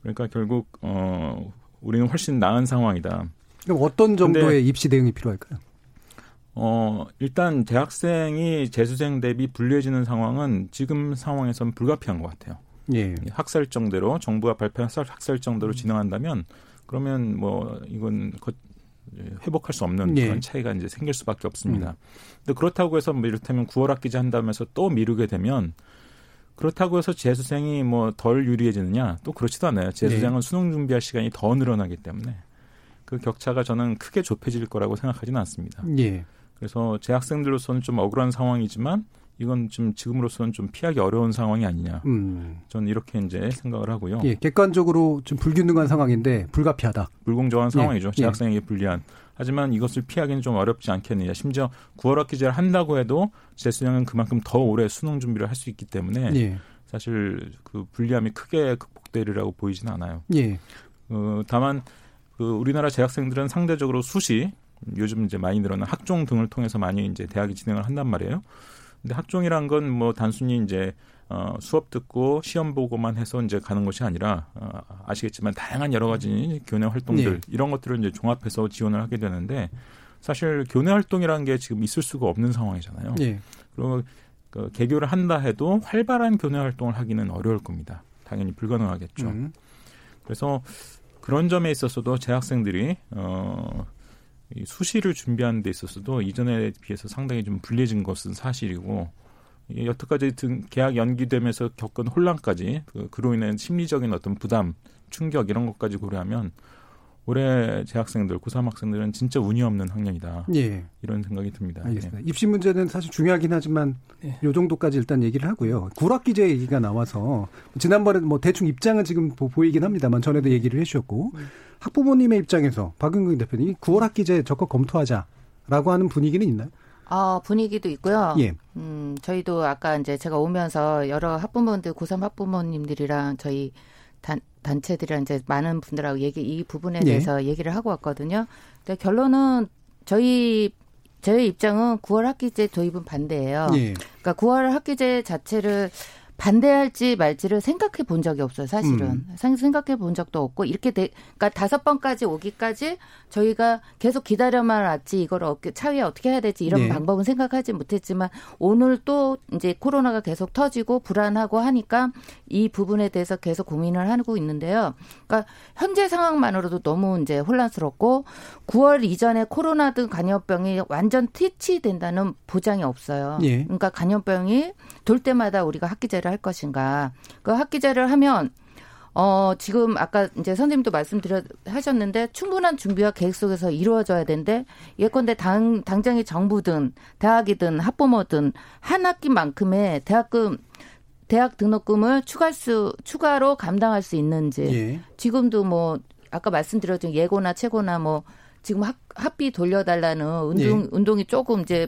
그러니까 결국 어 우리는 훨씬 나은 상황이다. 그럼 어떤 정도의 입시 대응이 필요할까요? 어, 일단 대학생이 재수생 대비 불리해지는 상황은 지금 상황에서는 불가피한 것 같아요. 예. 학설정대로 정부가 발표한 학설- 학설정대로 진행한다면 그러면 뭐 이건 거- 회복할 수 없는 예. 그런 차이가 이제 생길 수밖에 없습니다. 근데 그렇다고 해서 뭐 이를테면 9월 학기제 한다면서 또 미루게 되면 그렇다고 해서 재수생이 뭐 덜 유리해지느냐 또 그렇지도 않아요. 재수생은 수능 준비할 시간이 더 늘어나기 때문에 그 격차가 저는 크게 좁혀질 거라고 생각하지는 않습니다. 예. 그래서 재학생들로서는 좀 억울한 상황이지만 이건 좀 지금으로서는 좀 피하기 어려운 상황이 아니냐. 음. 저는 이렇게 이제 생각을 하고요. 예, 객관적으로 좀 불균등한 상황인데 불가피하다. 불공정한 예, 상황이죠. 예. 재학생에게 불리한. 하지만 이것을 피하기는 좀 어렵지 않겠느냐. 심지어 9월 학기제를 한다고 해도 재수생은 그만큼 더 오래 수능 준비를 할 수 있기 때문에 예. 사실 그 불리함이 크게 극복되리라고 보이지는 않아요. 예. 어, 다만 그 우리나라 재학생들은 상대적으로 수시 요즘 이제 많이 늘어난 학종 등을 통해서 많이 이제 대학이 진행을 한단 말이에요. 근데 학종이란 건 뭐 단순히 이제 어, 수업 듣고 시험 보고만 해서 이제 가는 것이 아니라 어, 아시겠지만 다양한 여러 가지 교내 활동들 네. 이런 것들을 이제 종합해서 지원을 하게 되는데 사실 교내 활동이라는 게 지금 있을 수가 없는 상황이잖아요. 예. 그리고 그 개교를 한다 해도 활발한 교내 활동을 하기는 어려울 겁니다. 당연히 불가능하겠죠. 음. 그래서 그런 점에 있어서도 재학생들이 어, 이 수시를 준비하는 데 있어서도 이전에 비해서 상당히 좀 불리해진 것은 사실이고 이 여태까지 등 계약 연기되면서 겪은 혼란까지 그, 그로 인한 심리적인 어떤 부담, 충격 이런 것까지 고려하면 올해 재학생들, 고3 학생들은 진짜 운이 없는 학년이다. 예. 이런 생각이 듭니다. 알겠습니다. 입시 문제는 사실 중요하긴 하지만 네. 요 정도까지 일단 얘기를 하고요. 구락기제 얘기가 나와서 지난번에 뭐 대충 입장은 지금 보, 보이긴 합니다만 전에도 얘기를 해주셨고 학부모님의 입장에서 박은근 대표님 9월 학기제 적극 검토하자라고 하는 분위기는 있나요? 아, 분위기도 있고요. 예. 음, 저희도 아까 이제 제가 오면서 여러 학부모님들, 고3 학부모님들이랑 저희 단, 단체들이랑 이제 많은 분들하고 얘기, 이 부분에 예. 대해서 얘기를 하고 왔거든요. 근데 결론은 저희, 저희 입장은 9월 학기제 도입은 반대예요. 예. 그러니까 9월 학기제 자체를 반대할지 말지를 생각해 본 적이 없어요, 사실은. 생- 생각해 본 적도 없고, 이렇게 돼, 그러니까 다섯 번까지 오기까지 저희가 계속 기다려만 왔지, 이걸 어떻게, 차후에 어떻게 해야 될지 이런 네. 방법은 생각하지 못했지만, 오늘 또 이제 코로나가 계속 터지고 불안하고 하니까 이 부분에 대해서 계속 고민을 하고 있는데요. 그러니까 현재 상황만으로도 너무 이제 혼란스럽고, 9월 이전에 코로나 등 간염병이 완전 퇴치된다는 보장이 없어요. 예. 그러니까 간염병이 돌 때마다 우리가 학기제를 할 것인가. 그 학기제를 하면 어, 지금 아까 이제 선생님도 말씀드려 하셨는데 충분한 준비와 계획 속에서 이루어져야 되는데 예컨대 당, 당장의 정부든 대학이든 학부모든 한 학기만큼의 대학금 대학 등록금을 추가할 수 추가로 감당할 수 있는지 예. 지금도 뭐 아까 말씀드렸던 예고나 최고나 뭐 지금 학, 학비 돌려달라는 운동 예. 운동이 조금 이제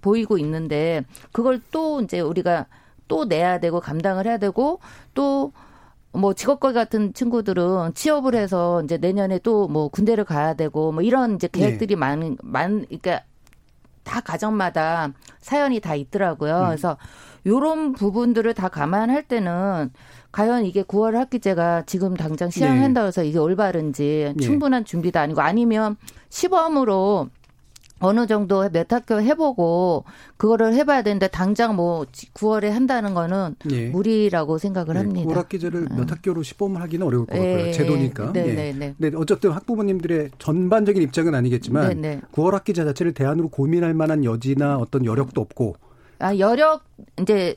보이고 있는데 그걸 또 이제 우리가 또 내야 되고 감당을 해야 되고 또 뭐 직업과 같은 친구들은 취업을 해서 이제 내년에 또 뭐 군대를 가야 되고 뭐 이런 이제 계획들이 많은 많 그러니까 다 가정마다 사연이 다 있더라고요. 음. 그래서 요런 부분들을 다 감안할 때는 과연 이게 9월 학기제가 지금 당장 시행한다고 해서 이게 올바른지 예. 충분한 준비도 아니고 아니면 시범으로 어느 정도 몇 학교 해보고 그거를 해봐야 되는데 당장 뭐 9월에 한다는 거는 예. 무리라고 생각을 합니다. 9월 학기제를 몇 학교로 시범을 하기는 어려울 것 같고요. 예, 제도니까. 네, 예. 네, 네. 근데 어쨌든 학부모님들의 전반적인 입장은 아니겠지만 네, 네. 9월 학기제 자체를 대안으로 고민할 만한 여지나 어떤 여력도 없고 아, 여력, 이제,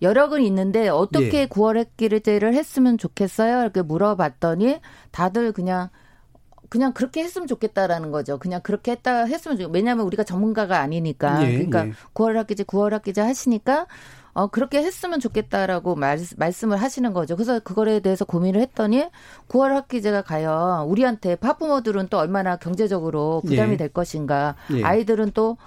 여력은 있는데, 어떻게 예. 9월 학기제를 했으면 좋겠어요? 이렇게 물어봤더니, 다들 그냥, 그냥 그렇게 했으면 좋겠다라는 거죠. 그냥 그렇게 했다 했으면 좋. 왜냐하면 우리가 전문가가 아니니까. 예, 그러니까 예. 9월 학기제, 9월 학기제 하시니까 어 그렇게 했으면 좋겠다라고 말, 말씀을 하시는 거죠. 그래서 그거에 대해서 고민을 했더니 9월 학기제가 과연 우리한테 파부모들은 또 얼마나 경제적으로 부담이 예. 될 것인가. 예. 아이들은 또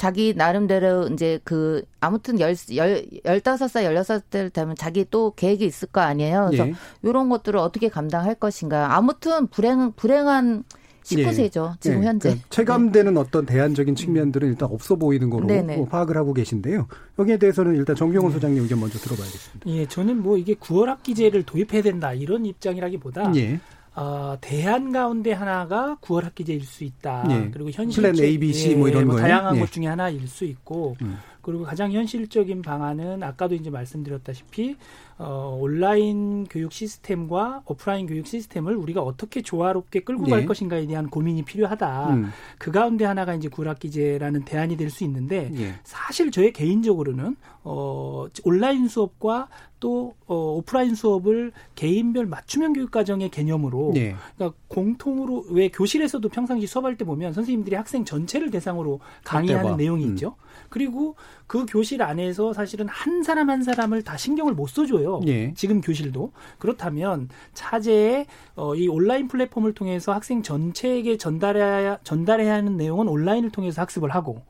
자기 나름대로 이제 그 아무튼 열, 열, 열다섯 살, 열여섯 살 되면 자기 또 계획이 있을 거 아니에요. 그래서 예. 이런 것들을 어떻게 감당할 것인가. 아무튼 불행, 불행한 19세죠. 지금 예, 현재. 그러니까 체감되는 어떤 대안적인 측면들은 일단 없어 보이는 거로 네네. 뭐 파악을 하고 계신데요. 여기에 대해서는 일단 정경훈 소장님 의견 먼저 들어봐야겠습니다. 예, 저는 뭐 이게 9월 학기제를 도입해야 된다 이런 입장이라기보다 예. 어, 대안 가운데 하나가 9월 학기제일 수 있다. 예. 그리고 현실 플랜 A, B, C 뭐 이런 거예요? 다양한 예. 것 중에 하나일 수 있고 음. 그리고 가장 현실적인 방안은 아까도 이제 말씀드렸다시피 어, 온라인 교육 시스템과 오프라인 교육 시스템을 우리가 어떻게 조화롭게 끌고 예. 갈 것인가에 대한 고민이 필요하다. 음. 그 가운데 하나가 이제 9월 학기제라는 대안이 될 수 있는데 예. 사실 저의 개인적으로는 어 온라인 수업과 또 어, 오프라인 수업을 개인별 맞춤형 교육 과정의 개념으로 예. 그러니까 공통으로 왜 교실에서도 평상시 수업할 때 보면 선생님들이 학생 전체를 대상으로 강의하는 봐. 내용이 음. 있죠. 그리고 그 교실 안에서 사실은 한 사람 한 사람을 다 신경을 못 써줘요. 예. 지금 교실도 그렇다면 차제에 어, 이 온라인 플랫폼을 통해서 학생 전체에게 전달해야 전달해야 하는 내용은 온라인을 통해서 학습을 하고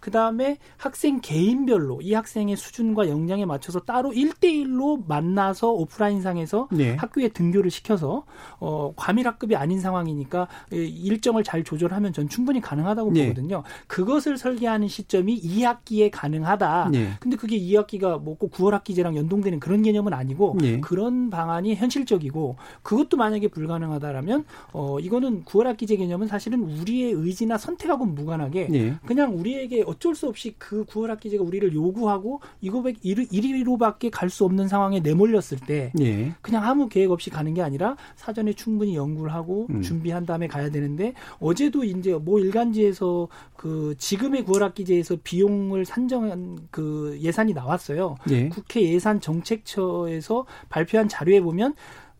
그 다음에 학생 개인별로 이 학생의 수준과 역량에 맞춰서 따로 일대일로 만나서 오프라인상에서 네. 학교에 등교를 시켜서 어, 과밀학급이 아닌 상황이니까 이 일정을 잘 조절하면 전 충분히 가능하다고 네. 보거든요. 그것을 설계하는 시점이 2학기에 가능하다. 네. 근데 그게 2학기가 뭐 꼭 9월 학기제랑 연동되는 그런 개념은 아니고 네. 그런 방안이 현실적이고 그것도 만약에 불가능하다라면 어 이거는 9월 학기제 개념은 사실은 우리의 의지나 선택하고는 무관하게 예. 그냥 우리에게 어쩔 수 없이 그 9월 학기제가 우리를 요구하고 이거 이리로밖에 갈 수 없는 상황에 내몰렸을 때 예. 그냥 아무 계획 없이 가는 게 아니라 사전에 충분히 연구를 하고 음. 준비한 다음에 가야 되는데 어제도 이제 뭐 일간지에서 그 지금의 9월 학기제에서 비용을 산정한 그 예산이 나왔어요. 예. 국회 예산 정책처에서 발표한 자료에 보면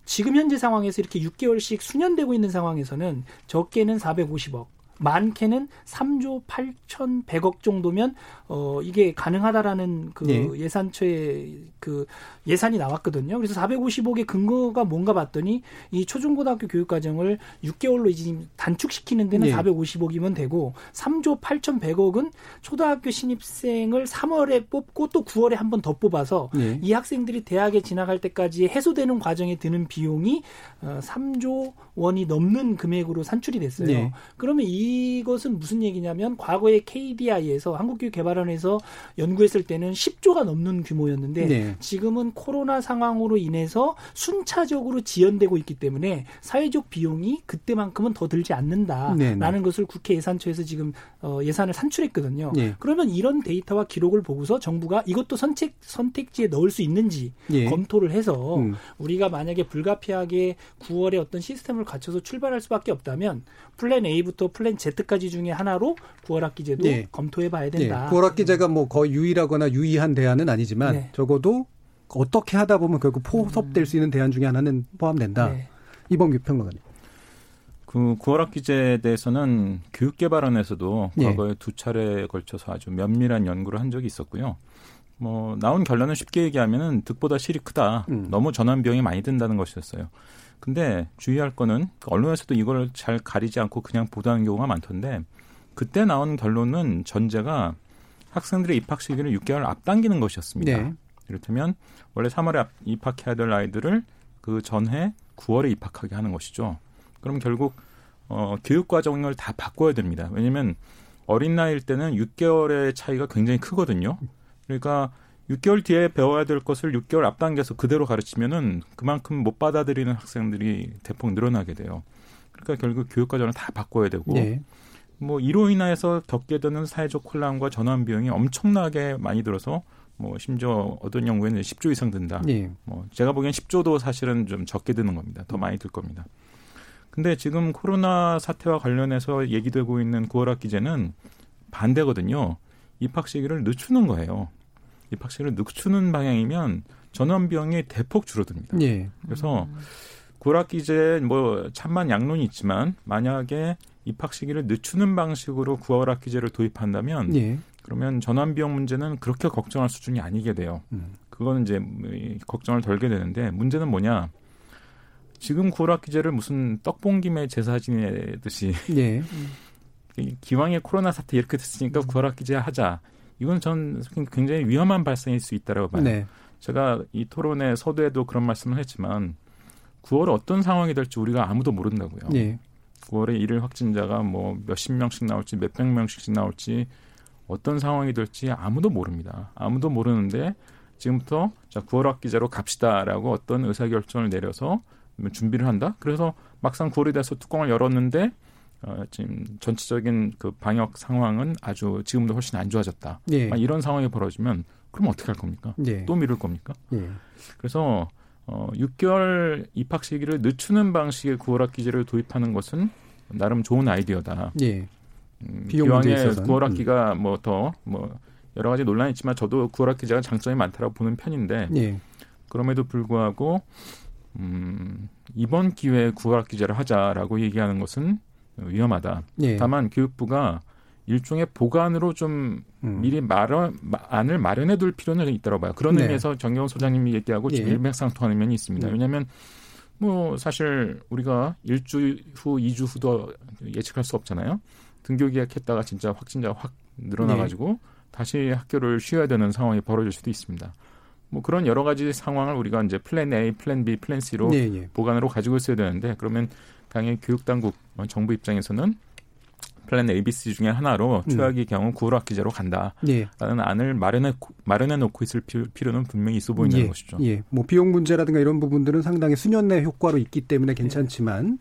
지금 현재 상황에서 이렇게 6개월씩 수년되고 있는 상황에서는 적게는 450억, 많게는 3조 8,100억 정도면 어 이게 가능하다라는 그 예. 예산처의 그 예산이 나왔거든요. 그래서 450억의 근거가 뭔가 봤더니 이 초중고등학교 교육 과정을 6개월로 이제 단축시키는 데는 예. 450억이면 되고 3조 8,100억은 초등학교 신입생을 3월에 뽑고 또 9월에 한 번 더 뽑아서 예. 이 학생들이 대학에 진학할 때까지 해소되는 과정에 드는 비용이 어, 3조 원이 넘는 금액으로 산출이 됐어요. 네. 그러면 이 것은 무슨 얘기냐면 과거에 KDI에서 한국교육개발원에서 연구했을 때는 10조가 넘는 규모였는데 네. 지금은 코로나 상황으로 인해서 순차적으로 지연되고 있기 때문에 사회적 비용이 그때만큼은 더 들지 않는다라는 네, 네. 것을 국회 예산처에서 지금 어, 예산을 산출했거든요. 예. 그러면 이런 데이터와 기록을 보고서 정부가 이것도 선택 선택지에 넣을 수 있는지 예. 검토를 해서 음. 우리가 만약에 불가피하게 9월에 어떤 시스템을 갖춰서 출발할 수밖에 없다면 플랜 A부터 플랜 Z까지 중에 하나로 9월 학기제도 예. 검토해 봐야 예. 된다. 9월 학기제가 뭐 거의 유일하거나 유의한 대안은 아니지만 네. 적어도 어떻게 하다 보면 결국 포섭될 수 있는 대안 중에 하나는 포함된다. 네. 이범 교육평론가님. 그 9월 학기제에 대해서는 교육개발원에서도 예. 과거에 두 차례에 걸쳐서 아주 면밀한 연구를 한 적이 있었고요. 뭐 나온 결론은 쉽게 얘기하면은 득보다 실이 크다. 음. 너무 전환 비용이 많이 든다는 것이었어요. 근데 주의할 거는 언론에서도 이걸 잘 가리지 않고 그냥 보도하는 경우가 많던데 그때 나온 결론은 전제가 학생들의 입학 시기를 6개월 앞당기는 것이었습니다. 네. 이를테면 원래 3월에 앞- 입학해야 될 아이들을 그 전해 9월에 입학하게 하는 것이죠. 그럼 결국 어, 교육 과정을 다 바꿔야 됩니다. 왜냐하면 어린 나이일 때는 6개월의 차이가 굉장히 크거든요. 그러니까 6개월 뒤에 배워야 될 것을 6개월 앞당겨서 그대로 가르치면은 그만큼 못 받아들이는 학생들이 대폭 늘어나게 돼요. 그러니까 결국 교육 과정을 다 바꿔야 되고 네. 뭐 이로 인해서 겪게 되는 사회적 혼란과 전환 비용이 엄청나게 많이 들어서 뭐 심지어 어떤 연구에는 10조 이상 든다. 예. 뭐 제가 보기엔 10조도 사실은 좀 적게 드는 겁니다. 더 많이 들 겁니다. 근데 지금 코로나 사태와 관련해서 얘기되고 있는 9월 학기제는 반대거든요. 입학 시기를 늦추는 거예요. 입학 시기를 늦추는 방향이면 비용이 대폭 줄어듭니다. 예. 그래서 9학기제 뭐 참만 양론이 있지만 만약에 입학 시기를 늦추는 방식으로 9월 학 기제를 도입한다면 예. 그러면 전환 비용 문제는 그렇게 걱정할 수준이 아니게 돼요. 음. 그거는 이제 걱정을 덜게 되는데 문제는 뭐냐? 지금 9월 학 기제를 무슨 떡봉김에 제사 지내듯이 예. 기왕에 코로나 사태 이렇게 됐으니까 9월 학 기제 하자. 이건 전 굉장히 위험한 발상일 수 있다라고 봐요. 네. 제가 이 토론의 서두에도 그런 말씀을 했지만 9월 어떤 상황이 될지 우리가 아무도 모른다고요. 예. 9월에 일일 확진자가 뭐 몇십 명씩 나올지 몇백 명씩 나올지 어떤 상황이 될지 아무도 모릅니다. 아무도 모르는데 지금부터 자 9월 학기제로 갑시다라고 어떤 의사 결정을 내려서 준비를 한다. 그래서 막상 9월이 돼서 뚜껑을 열었는데 어, 지금 전체적인 그 방역 상황은 아주 지금도 훨씬 안 좋아졌다. 예. 이런 상황이 벌어지면 그럼 어떻게 할 겁니까? 예. 또 미룰 겁니까? 예. 그래서 어, 6개월 입학 시기를 늦추는 방식의 9월 학기제를 도입하는 것은 나름 좋은 아이디어다. 예. 음, 비용 문제에 기왕에 있어서는. 9월 학기가 뭐더뭐 여러 가지 논란이 있지만 저도 9월 학기제가 장점이 많다고 보는 편인데 예. 그럼에도 불구하고 음, 이번 기회에 9월 학기제를 하자라고 얘기하는 것은 위험하다. 예. 다만 교육부가 일종의 복안으로 좀 음. 미리 마련, 마- 안을 마련해 둘 필요는 있다고 봐요. 그런 네. 의미에서 정경호 소장님이 얘기하고 지금 예. 일맥상통하는 면이 있습니다. 음. 왜냐하면 뭐 사실 우리가 일주 후, 이주 후도 예측할 수 없잖아요. 등교 개학했다가 진짜 확진자가 확 늘어나가지고 네. 다시 학교를 쉬어야 되는 상황이 벌어질 수도 있습니다. 뭐 그런 여러 가지 상황을 우리가 이제 플랜 A, 플랜 B, 플랜 C로 예, 예. 복안으로 가지고 있어야 되는데 그러면 당연히 교육당국 어, 정부 입장에서는 플랜 A, B, C 중에 하나로 음. 최악의 경우 9월 학기제로 간다라는 예. 안을 마련해 마련해 놓고 있을 필요- 필요는 분명히 있어 보인다는 예, 것이죠. 예. 뭐 비용 문제라든가 이런 부분들은 상당히 수년 내 효과로 있기 때문에 괜찮지만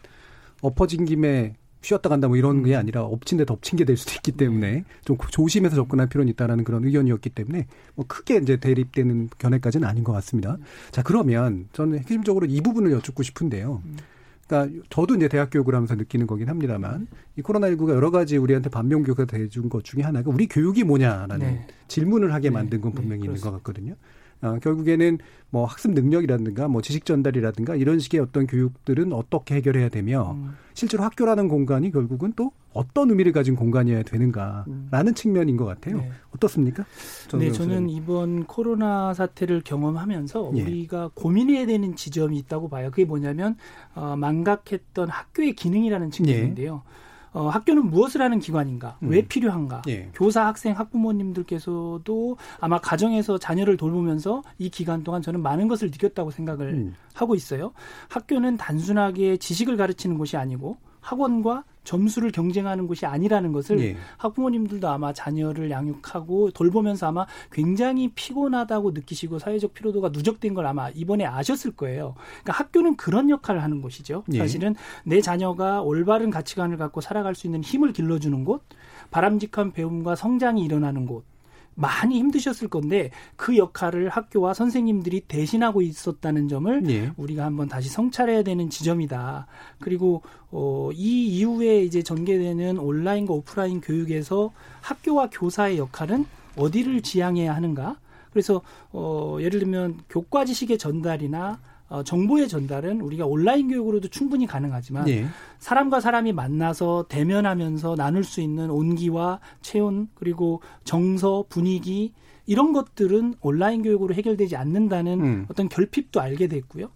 엎어진 김에 쉬었다 간다 뭐 이런 게 아니라 엎친 데 덮친 게 될 수도 있기 때문에 좀 조심해서 접근할 필요는 있다라는 그런 의견이었기 때문에 뭐 크게 이제 대립되는 견해까지는 아닌 것 같습니다. 자 그러면 저는 핵심적으로 이 부분을 여쭙고 싶은데요. 그러니까 저도 이제 대학 교육을 하면서 느끼는 거긴 합니다만 이 코로나19가 여러 가지 우리한테 반면 교육가 돼준 것 중에 하나가 우리 교육이 뭐냐라는 네. 질문을 하게 네. 만든 건 네, 분명히 있는 것. 같거든요. 어, 결국에는 뭐 학습 능력이라든가 뭐 지식 전달이라든가 이런 식의 어떤 교육들은 어떻게 해결해야 되며 음. 실제로 학교라는 공간이 결국은 또 어떤 의미를 가진 공간이어야 되는가라는 측면인 것 같아요. 네. 어떻습니까? 네, 저는. 이번 코로나 사태를 경험하면서 예. 우리가 고민해야 되는 지점이 있다고 봐요. 그게 뭐냐면 어, 망각했던 학교의 기능이라는 측면인데요. 어, 학교는 무엇을 하는 기관인가? 음. 왜 필요한가? 예. 교사, 학생, 학부모님들께서도 아마 가정에서 자녀를 돌보면서 이 기간 동안 저는 많은 것을 느꼈다고 생각을 음. 하고 있어요. 학교는 단순하게 지식을 가르치는 곳이 아니고 학원과 점수를 경쟁하는 곳이 아니라는 것을 예. 학부모님들도 아마 자녀를 양육하고 돌보면서 아마 굉장히 피곤하다고 느끼시고 사회적 피로도가 누적된 걸 아마 이번에 아셨을 거예요. 그러니까 학교는 그런 역할을 하는 곳이죠. 예. 사실은 내 자녀가 올바른 가치관을 갖고 살아갈 수 있는 힘을 길러주는 곳, 바람직한 배움과 성장이 일어나는 곳. 많이 힘드셨을 건데 그 역할을 학교와 선생님들이 대신하고 있었다는 점을 예. 우리가 한번 다시 성찰해야 되는 지점이다. 그리고 어, 이 이후에 이제 전개되는 온라인과 오프라인 교육에서 학교와 교사의 역할은 어디를 지향해야 하는가? 그래서 어, 예를 들면 교과 지식의 전달이나 어, 정보의 전달은 우리가 온라인 교육으로도 충분히 가능하지만 예. 사람과 사람이 만나서 대면하면서 나눌 수 있는 온기와 체온 그리고 정서 분위기 이런 것들은 온라인 교육으로 해결되지 않는다는 음. 어떤 결핍도 알게 됐고요.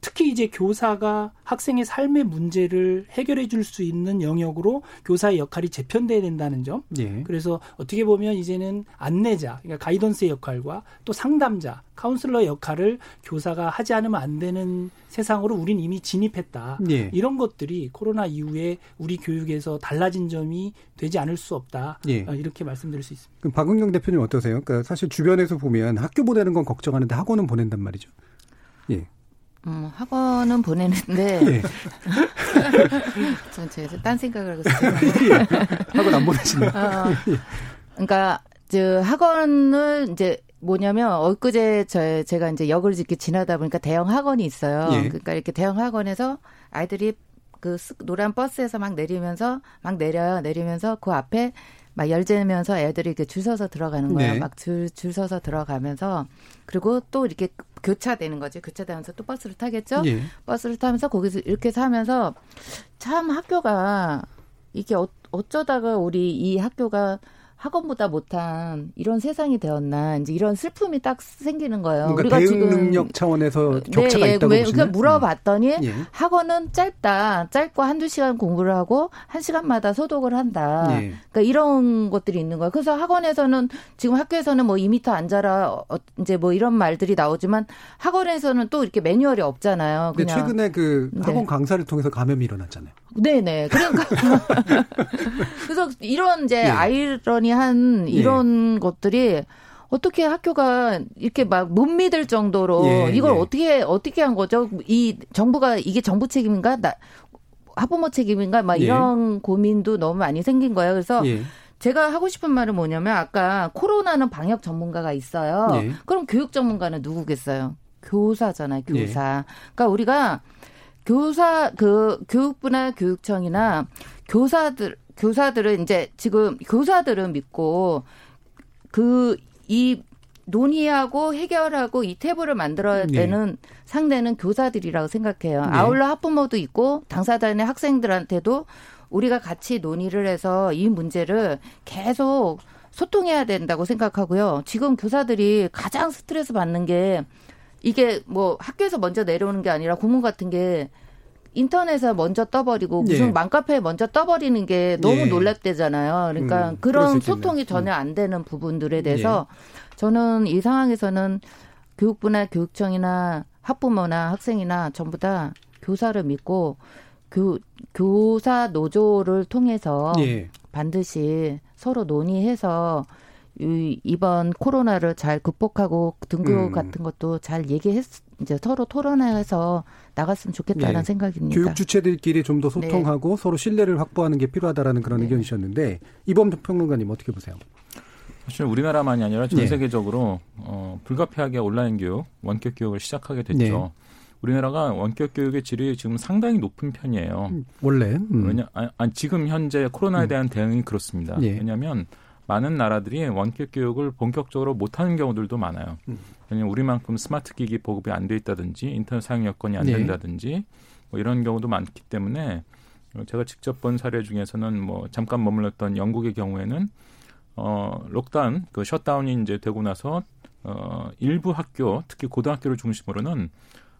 특히 이제 교사가 학생의 삶의 문제를 해결해 줄 수 있는 영역으로 교사의 역할이 재편돼야 된다는 점. 예. 그래서 어떻게 보면 이제는 안내자, 그러니까 가이던스의 역할과 또 상담자, 카운슬러의 역할을 교사가 하지 않으면 안 되는 세상으로 우린 이미 진입했다. 예. 이런 것들이 코로나 이후에 우리 교육에서 달라진 점이 되지 않을 수 없다. 예. 어, 이렇게 말씀드릴 수 있습니다. 그럼 박은경 대표님 어떠세요? 그러니까 사실 주변에서 보면 학교 보내는 건 걱정하는데 학원은 보낸단 말이죠. 예. 음, 학원은 보내는데 예. 전 제가 딴 생각을 하고 있어요. 학원 안 보내시나? 어, 그러니까 저 학원을 이제 뭐냐면 엊그제 저 제가 이제 역을 이렇게 지나다 보니까 대형 학원이 있어요. 예. 그러니까 이렇게 대형 학원에서 아이들이 그 스- 노란 버스에서 막 내리면서 막 내려요. 내리면서 그 앞에 막 열재면서 애들이 이렇게 줄 서서 들어가는 거예요. 네. 막줄 줄 서서 들어가면서 그리고 또 이렇게 교차되는 거죠. 교차되면서 또 버스를 타겠죠. 예. 버스를 타면서 거기서 이렇게 사면서 참 학교가 이게 어, 어쩌다가 우리 이 학교가 학원보다 못한 이런 세상이 되었나 이제 이런 슬픔이 딱 생기는 거예요. 그러니까 우리가 대응 지금 능력 차원에서 격차가 예, 있다고 왜, 보시나요? 그러니까 물어봤더니 예. 학원은 짧다. 짧고 한두 시간 공부를 하고 한 시간마다 소독을 한다. 예. 그러니까 이런 것들이 있는 거예요. 그래서 학원에서는 지금 학교에서는 뭐 2미터 앉아라 어, 이제 뭐 이런 말들이 나오지만 학원에서는 또 이렇게 매뉴얼이 없잖아요. 근데 그냥 최근에 그 네. 학원 강사를 통해서 감염이 일어났잖아요. 네네. 그러니까 그래서 이런 이제 예. 아이러니한 이런 것들이 어떻게 학교가 이렇게 막 못 믿을 정도로 예, 이걸 예. 어떻게 어떻게 한 거죠? 이 정부가 이게 정부 책임인가? 나 학부모 책임인가? 막 예. 이런 고민도 너무 많이 생긴 거예요. 그래서 예. 제가 하고 싶은 말은 뭐냐면 아까 코로나는 방역 전문가가 있어요. 예. 그럼 교육 전문가는 누구겠어요? 교사잖아요, 예. 교사. 그러니까 우리가 교사 그 교육부나 교육청이나 교사들 교사들은 이제 지금 교사들은 믿고 그 이 논의하고 해결하고 이 태블을 만들어야 네. 되는 상대는 교사들이라고 생각해요. 네. 아울러 학부모도 있고 당사자의 학생들한테도 우리가 같이 논의를 해서 이 문제를 계속 소통해야 된다고 생각하고요. 지금 교사들이 가장 스트레스 받는 게 이게 뭐 학교에서 먼저 내려오는 게 아니라 고문 같은 게 인터넷에 먼저 떠버리고 무슨 예. 맘카페에 먼저 떠버리는 게 너무 예. 놀랍대잖아요. 그러니까 음, 그런. 소통이 전혀 음. 안 되는 부분들에 대해서 저는 이 상황에서는 교육부나 교육청이나 학부모나 학생이나 전부 다 교사를 믿고 교, 교사 노조를 통해서 예. 반드시 서로 논의해서 이, 이번 코로나를 잘 극복하고 등교 음. 같은 것도 잘 얘기했 이제 서로 토론해서 나갔으면 좋겠다는 예. 생각입니다. 교육 주체들끼리 좀 더 소통하고 서로 신뢰를 확보하는 게 필요하다라는 그런 의견이셨는데 이범 평론가님 어떻게 보세요? 사실 우리나라만이 아니라 전 예. 세계적으로 어, 불가피하게 온라인 교육, 원격 교육을 시작하게 됐죠. 네. 우리나라가 원격 교육의 질이 지금 상당히 높은 편이에요. 원래 음. 왜냐, 아, 아, 지금 현재 코로나에 대한 대응이 그렇습니다. 예. 왜냐하면 많은 나라들이 원격 교육을 본격적으로 못하는 경우들도 많아요. 음. 왜냐하면 우리만큼 스마트 기기 보급이 안 돼 있다든지 인터넷 사용 여건이 안 네. 된다든지 뭐 이런 경우도 많기 때문에 어, 제가 직접 본 사례 중에서는 뭐 잠깐 머물렀던 영국의 경우에는 어 록다운 그 셧다운이 이제 되고 나서 어 일부 학교 특히 고등학교를 중심으로는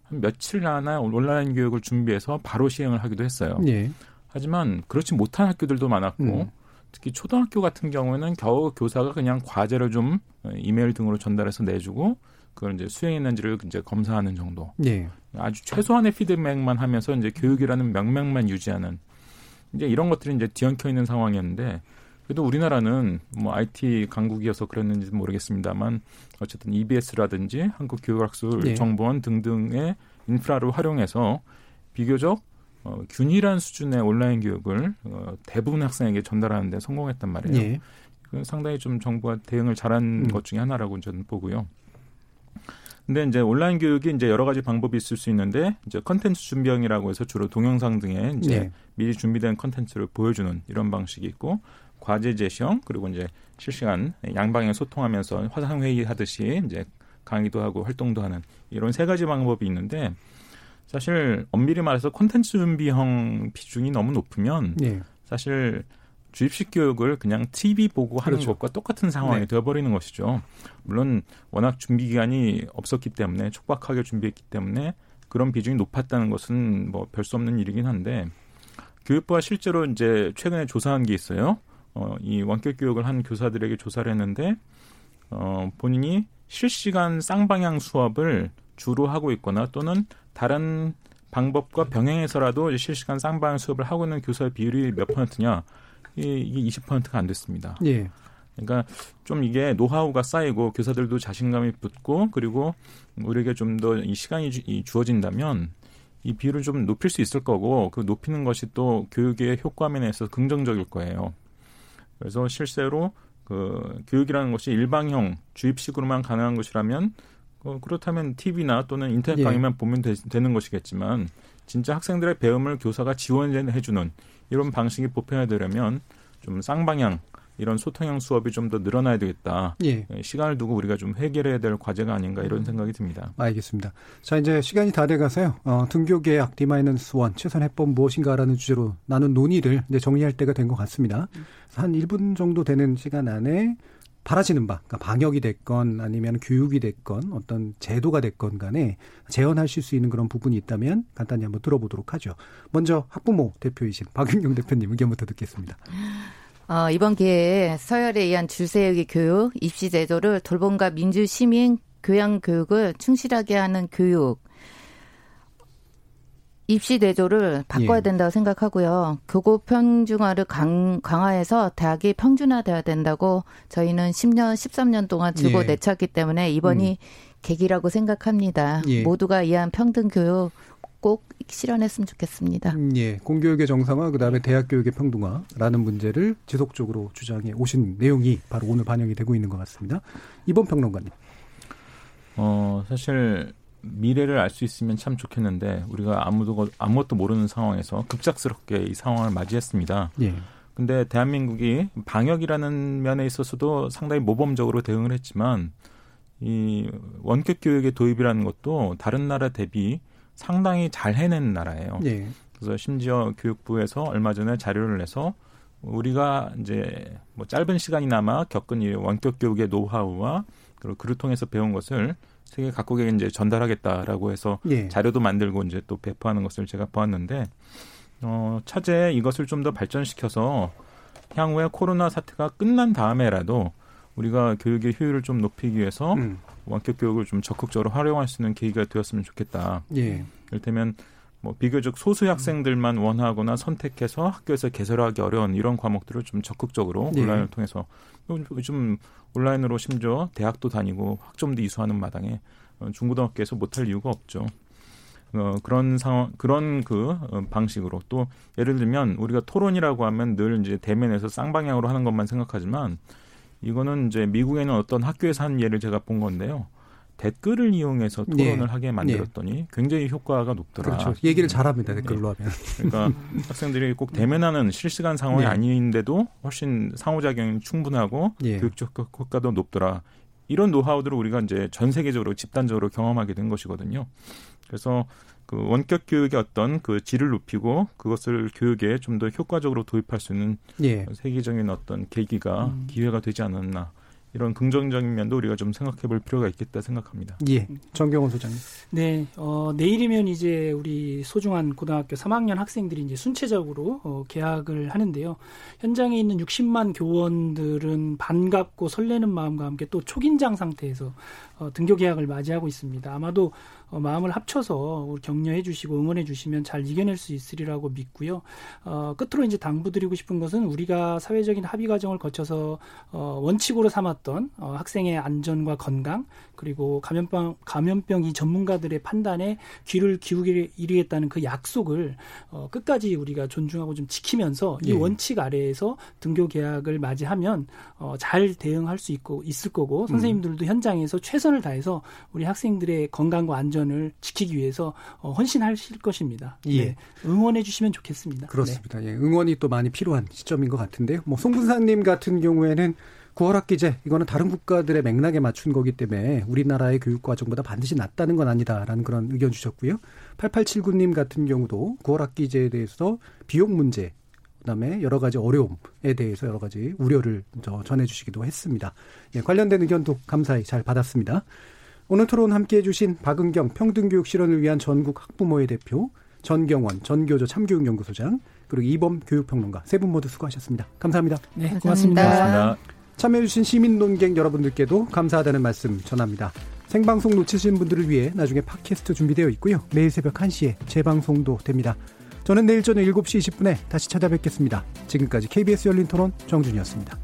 한 며칠 나나 온라인 교육을 준비해서 바로 시행을 하기도 했어요. 예. 하지만 그렇지 못한 학교들도 많았고 음. 특히 초등학교 같은 경우에는 겨우 교사가 그냥 과제를 좀 어, 이메일 등으로 전달해서 내주고 그걸 이제 수행했는지를 이제 검사하는 정도. 예. 아주 최소한의 피드백만 하면서 이제 교육이라는 명맥만 유지하는 이제 이런 것들이 이제 뒤엉켜 있는 상황이었는데 그래도 우리나라는 뭐 IT 강국이어서 그랬는지 모르겠습니다만 어쨌든 EBS라든지 한국교육학술정보원 예. 등등의 인프라를 활용해서 비교적 어, 균일한 수준의 온라인 교육을 어, 대부분 학생에게 전달하는 데 성공했단 말이에요. 예. 그건 상당히 좀 정부가 대응을 잘한 음. 것 중에 하나라고 저는 보고요. 근데 이제 온라인 교육이 이제 여러 가지 방법이 있을 수 있는데 이제 컨텐츠 준비형이라고 해서 주로 동영상 등에 이제 네. 미리 준비된 컨텐츠를 보여주는 이런 방식이 있고 과제 제시형 그리고 이제 실시간 양방향 소통하면서 화상 회의 하듯이 이제 강의도 하고 활동도 하는 이런 세 가지 방법이 있는데 사실 엄밀히 말해서 콘텐츠 준비형 비중이 너무 높으면 예. 사실 주입식 교육을 그냥 TV 보고 하는 그렇죠. 것과 똑같은 상황이 네. 되어버리는 것이죠. 물론 워낙 준비 기간이 없었기 때문에 촉박하게 준비했기 때문에 그런 비중이 높았다는 것은 뭐 별 수 없는 일이긴 한데 교육부가 실제로 이제 최근에 조사한 게 있어요. 어, 이 원격 교육을 한 교사들에게 조사를 했는데 어, 본인이 실시간 쌍방향 수업을 주로 하고 있거나 또는 다른 방법과 병행해서라도 실시간 쌍방향 수업을 하고 있는 교사의 비율이 몇 퍼센트냐? 이- 이게 20%가 안 됐습니다. 예. 그러니까 좀 이게 노하우가 쌓이고 교사들도 자신감이 붙고 그리고 우리에게 좀 더 이 시간이 주- 이 주어진다면 이 비율을 좀 높일 수 있을 거고 그 높이는 것이 또 교육의 효과 면에서 긍정적일 거예요. 그래서 실제로 그 교육이라는 것이 일방형 주입식으로만 가능한 것이라면 어, 그렇다면 TV나 또는 인터넷 예. 강의만 보면 되, 는 것이겠지만 진짜 학생들의 배움을 교사가 지원해주는 이런 방식이 보편화되려면 좀 쌍방향 이런 소통형 수업이 좀 더 늘어나야 되겠다. 예. 시간을 두고 우리가 좀 해결해야 될 과제가 아닌가 이런 생각이 듭니다. 알겠습니다. 자, 이제 시간이 다 돼가서요. 어, 등교 계약 D-1 최선 해법 무엇인가라는 주제로 나눈 논의를 이제 정리할 때가 된 것 같습니다. 한 1분 정도 되는 시간 안에 바라시는 바, 그러니까 방역이 됐건 아니면 교육이 됐건 어떤 제도가 됐건 간에 재현하실 수 있는 그런 부분이 있다면 간단히 한번 들어보도록 하죠. 먼저 학부모 대표이신 박윤경 대표님 의견부터 듣겠습니다. 어, 이번 기회에 서열에 의한 줄세우기 교육, 입시 제도를 돌봄과 민주 시민 교양 교육을 충실하게 하는 교육, 입시 대조를 바꿔야 예. 된다고 생각하고요. 교고 평준화를 강, 강화해서 대학이 평준화돼야 된다고 저희는 10년, 13년 동안 주고 예. 내쳤기 때문에 이번이 계기라고 생각합니다. 예. 모두가 이해한 평등 교육 꼭 실현했으면 좋겠습니다. 음, 예, 공교육의 정상화, 그 다음에 대학 교육의 평등화라는 문제를 지속적으로 주장해 오신 내용이 바로 오늘 반영이 되고 있는 것 같습니다. 이번 평론가님. 어, 사실 미래를 알 수 있으면 참 좋겠는데 우리가 아무도 아무것도 모르는 상황에서 급작스럽게 이 상황을 맞이했습니다. 예. 근데 대한민국이 방역이라는 면에 있어서도 상당히 모범적으로 대응을 했지만 이 원격 교육의 도입이라는 것도 다른 나라 대비 상당히 잘 해낸 나라예요. 예. 그래서 심지어 교육부에서 얼마 전에 자료를 내서 우리가 이제 뭐 짧은 시간이나마 겪은 이 원격 교육의 노하우와 그리고 그를 통해서 배운 것을 세계 각국에 이제 전달하겠다라고 해서 예. 자료도 만들고 이제 또 배포하는 것을 제가 보았는데 어 차제 이것을 좀 더 발전시켜서 향후에 코로나 사태가 끝난 다음에라도 우리가 교육의 효율을 좀 높이기 위해서 음. 원격 교육을 좀 적극적으로 활용할 수 있는 계기가 되었으면 좋겠다. 예. 이를테면 뭐 비교적 소수 학생들만 원하거나 선택해서 학교에서 개설하기 어려운 이런 과목들을 좀 적극적으로 예. 온라인을 통해서 요즘 온라인으로 심지어 대학도 다니고 학점도 이수하는 마당에 어, 중고등학교에서 못할 이유가 없죠. 어, 그런 상황, 그런 그 어, 방식으로 또 예를 들면 우리가 토론이라고 하면 늘 이제 대면에서 쌍방향으로 하는 것만 생각하지만 이거는 이제 미국에는 어떤 학교에서 한 예를 제가 본 건데요. 댓글을 이용해서 토론을 예. 하게 만들었더니 굉장히 효과가 높더라. 그렇죠. 얘기를 잘합니다. 댓글로 하면. 그러니까 학생들이 꼭 대면하는 실시간 상황이 네. 아닌데도 훨씬 상호작용이 충분하고 예. 교육적 효과도 높더라. 이런 노하우들을 우리가 이제 전 세계적으로 집단적으로 경험하게 된 것이거든요. 그래서 그 원격 교육의 어떤 그 질을 높이고 그것을 교육에 좀 더 효과적으로 도입할 수 있는 예. 세계적인 어떤 계기가 기회가 되지 않았나 이런 긍정적인 면도 우리가 좀 생각해 볼 필요가 있겠다 생각합니다. 예. 정경원 소장님. 네, 어, 내일이면 이제 우리 소중한 고등학교 3학년 학생들이 이제 순체적으로 어, 개학을 하는데요. 현장에 있는 60만 교원들은 반갑고 설레는 마음과 함께 또 초긴장 상태에서 어, 등교 개학을 맞이하고 있습니다. 아마도 어, 마음을 합쳐서 우리 격려해 주시고 응원해 주시면 잘 이겨낼 수 있으리라고 믿고요. 어, 끝으로 이제 당부드리고 싶은 것은 우리가 사회적인 합의 과정을 거쳐서 어, 원칙으로 삼았던 어, 학생의 안전과 건강 그리고 감염병 감염병 이 전문가들의 판단에 귀를 기울이겠다는 그 약속을 어, 끝까지 우리가 존중하고 좀 지키면서 이 예. 원칙 아래에서 등교 개학을 맞이하면 어, 잘 대응할 수 있고 있을 거고 선생님들도 현장에서 최선을 다해서 우리 학생들의 건강과 안전을 지키기 위해서 어, 헌신하실 것입니다. 예. 네, 응원해 주시면 좋겠습니다. 그렇습니다. 예, 응원이 또 많이 필요한 시점인 것 같은데요. 뭐 송분사님 같은 경우에는 9월 학기제 이거는 다른 국가들의 맥락에 맞춘 거기 때문에 우리나라의 교육 과정보다 반드시 낫다는 건 아니다라는 그런 의견 주셨고요. 8879님 같은 경우도 9월 학기제에 대해서 비용 문제 그다음에 여러 가지 어려움에 대해서 여러 가지 우려를 저 전해주시기도 했습니다. 예, 관련된 의견도 감사히 잘 받았습니다. 오늘 토론 함께해 주신 박은경 평등교육 실현을 위한 전국 학부모의 대표, 전경원 전교조 참교육연구소장, 그리고 이범 교육평론가 세 분 모두 수고하셨습니다. 감사합니다. 네, 고맙습니다. 고맙습니다. 참여해주신 시민 논객 여러분들께도 감사하다는 말씀 전합니다. 생방송 놓치신 분들을 위해 나중에 팟캐스트 준비되어 있고요. 매일 새벽 1시에 재방송도 됩니다. 저는 내일 저녁 7시 20분에 다시 찾아뵙겠습니다. 지금까지 KBS 열린 토론 정준이었습니다.